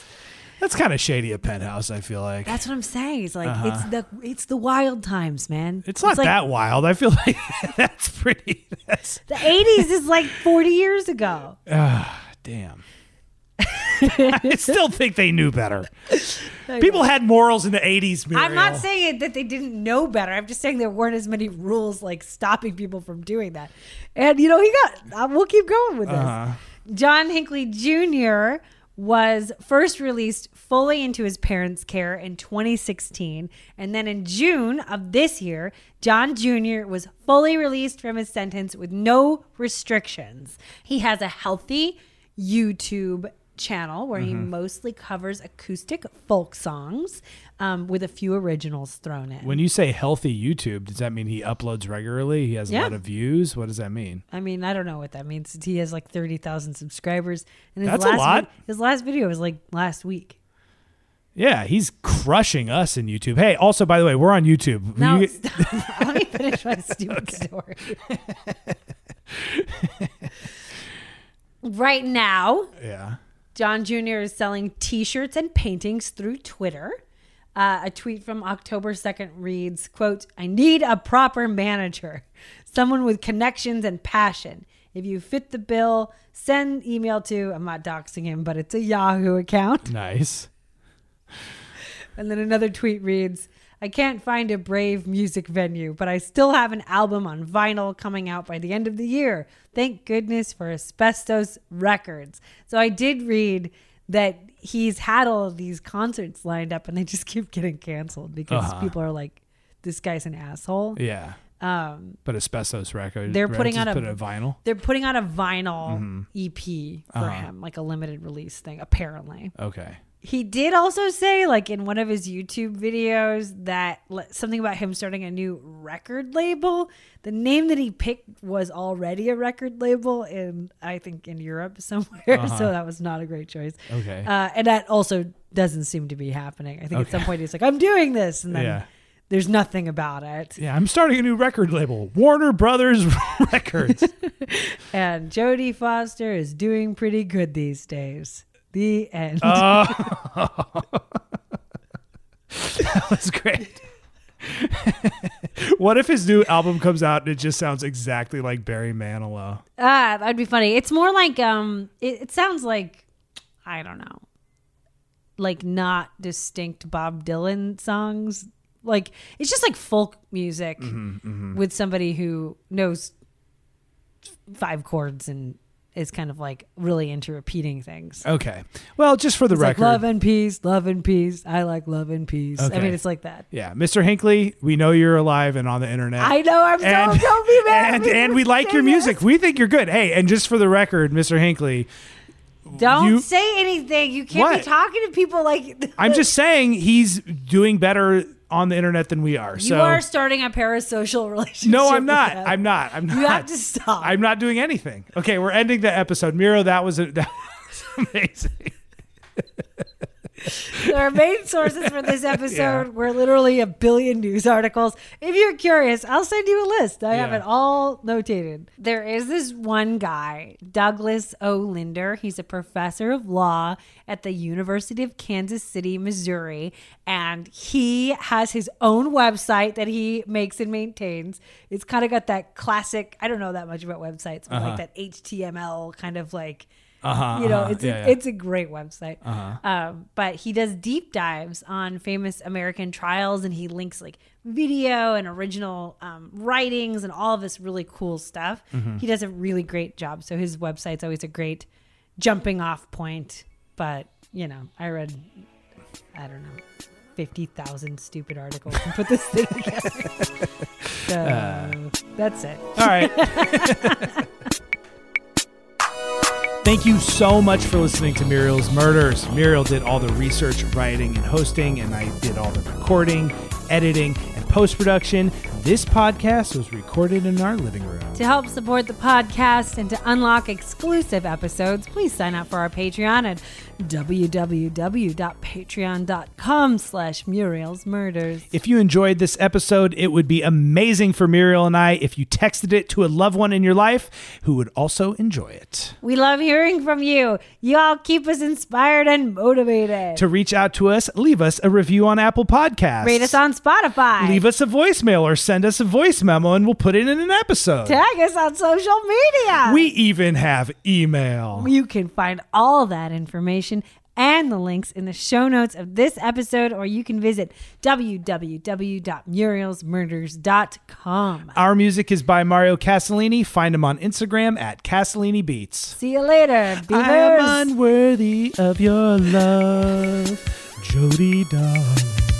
That's kind of shady at Penthouse, I feel like. That's what I'm saying. It's like it's the it's the wild times, man. Uh-huh. it's not like that wild. I feel like *laughs* that's pretty. That's the 80s is like 40 years ago. *sighs* Ah, damn. I still think they knew better. People had morals in the 80s, Muriel. I'm not saying that they didn't know better. I'm just saying there weren't as many rules like stopping people from doing that. And you know, he got. Uh, we'll keep going with this. Uh-huh. John Hinckley Jr. was first released fully into his parents' care in 2016, and then in June of this year, John Jr. was fully released from his sentence with no restrictions. He has a healthy YouTube channel where he mostly covers acoustic folk songs um, with a few originals thrown in. When you say healthy YouTube, does that mean he uploads regularly? He has a lot of views? What does that mean? I mean, I don't know what that means. He has like 30,000 subscribers. And his That's a last lot. his last video was like last week. Yeah, he's crushing us in YouTube. Hey, also, by the way, we're on YouTube. No, You- *laughs* let me finish my stupid *laughs* story. *laughs* right now, yeah. John Jr. is selling T-shirts and paintings through Twitter. Uh, a tweet from October 2nd reads, quote, I need a proper manager, someone with connections and passion. If you fit the bill, send email to, I'm not doxing him, but it's a Yahoo account. Nice. And then another tweet reads, I can't find a brave music venue, but I still have an album on vinyl coming out by the end of the year. Thank goodness for Asbestos Records. So I did read that he's had all of these concerts lined up and they just *laughs* keep getting canceled because Uh-huh. people are like, this guy's an asshole. Yeah. Um, But asbestos record. They're putting out a- put it vinyl. they're putting out a vinyl Mm-hmm. EP for Uh-huh. him, like a limited release thing, apparently. Okay. He did also say, like in one of his YouTube videos, that something about him starting a new record label. The name that he picked was already a record label in, I think, in Europe *laughs* somewhere. So that was not a great choice. Uh-huh. Okay. Uh, and that also doesn't seem to be happening. I think at some point he's like, I'm doing this. And then Yeah. there's nothing about it. yeah, I'm starting a new record label, Warner Brothers *laughs* Records. *laughs* And Jodie Foster is doing pretty good these days. The end. Oh. *laughs* that was great. what if his new album comes out and it just sounds exactly like Barry Manilow? Ah, that'd be funny. It's more like um it, it sounds like I don't know. Like not distinct Bob Dylan songs. Like it's just like folk music Mm-hmm, with somebody who knows five chords and is kind of like really into repeating things. Okay. Well, just for the It's like record. love and peace, love and peace. I like love and peace. I mean, it's like that. yeah, Mr. Hinckley, we know you're alive and on the internet. I know. I'm and, so don't be *laughs* mad. and, and we like your music. this. We think you're good. Hey, and just for the record, Mr. Hinckley, Don't you- say anything. You can't What? be talking to people like. *laughs* I'm just saying he's doing better on the internet than we are. You so are starting a parasocial *laughs* relationship. no, I'm not. I'm not. I'm not. You have to stop. I'm not doing anything. Okay, we're ending the episode. Miro, that was a, *laughs* that was amazing. *laughs* Our main sources for this *laughs* episode were literally a billion news articles. If you're curious, I'll send you a list. I have it all notated. There is this one guy, Douglas O. Linder. He's a professor of law at the University of Kansas City, Missouri, and he has his own website that he makes and maintains. It's kind of got that classic, I don't know that much about websites, but like uh-huh. that HTML kind of like Uh-huh, you know, uh-huh. it's Yeah, a, yeah. it's a great website. Um, but he does deep dives on famous American trials, and he links like video and original um, writings and all of this really cool stuff. Mm-hmm. He does a really great job. So his website's always a great jumping off point. But you know, I read, I don't know. 50,000 stupid articles and put this thing together. *laughs* So Uh. that's it. All right. *laughs* Thank you so much for listening to Muriel's Murders. Muriel did all the research, writing, and hosting, and I did all the recording, editing, and post production. This podcast was recorded in our living room. To help support the podcast and to unlock exclusive episodes, please sign up for our Patreon at www.patreon.com slash Muriel's Murders. If you enjoyed this episode, it would be amazing for Muriel and I if you texted it to a loved one in your life who would also enjoy it. We love hearing from you. You all keep us inspired and motivated. To reach out to us, leave us a review on Apple Podcasts. Rate us on Spotify. Leave us a voicemail or send us a voice memo and we'll put it in an episode. Tag us on social media. We even have email. You can find all that information and the links in the show notes of this episode, or you can visit www.murielsmurders.com. Our music is by Mario Castellini. Find him on Instagram at Castellini Beats. See you later, I am unworthy of your love, Jodie darling.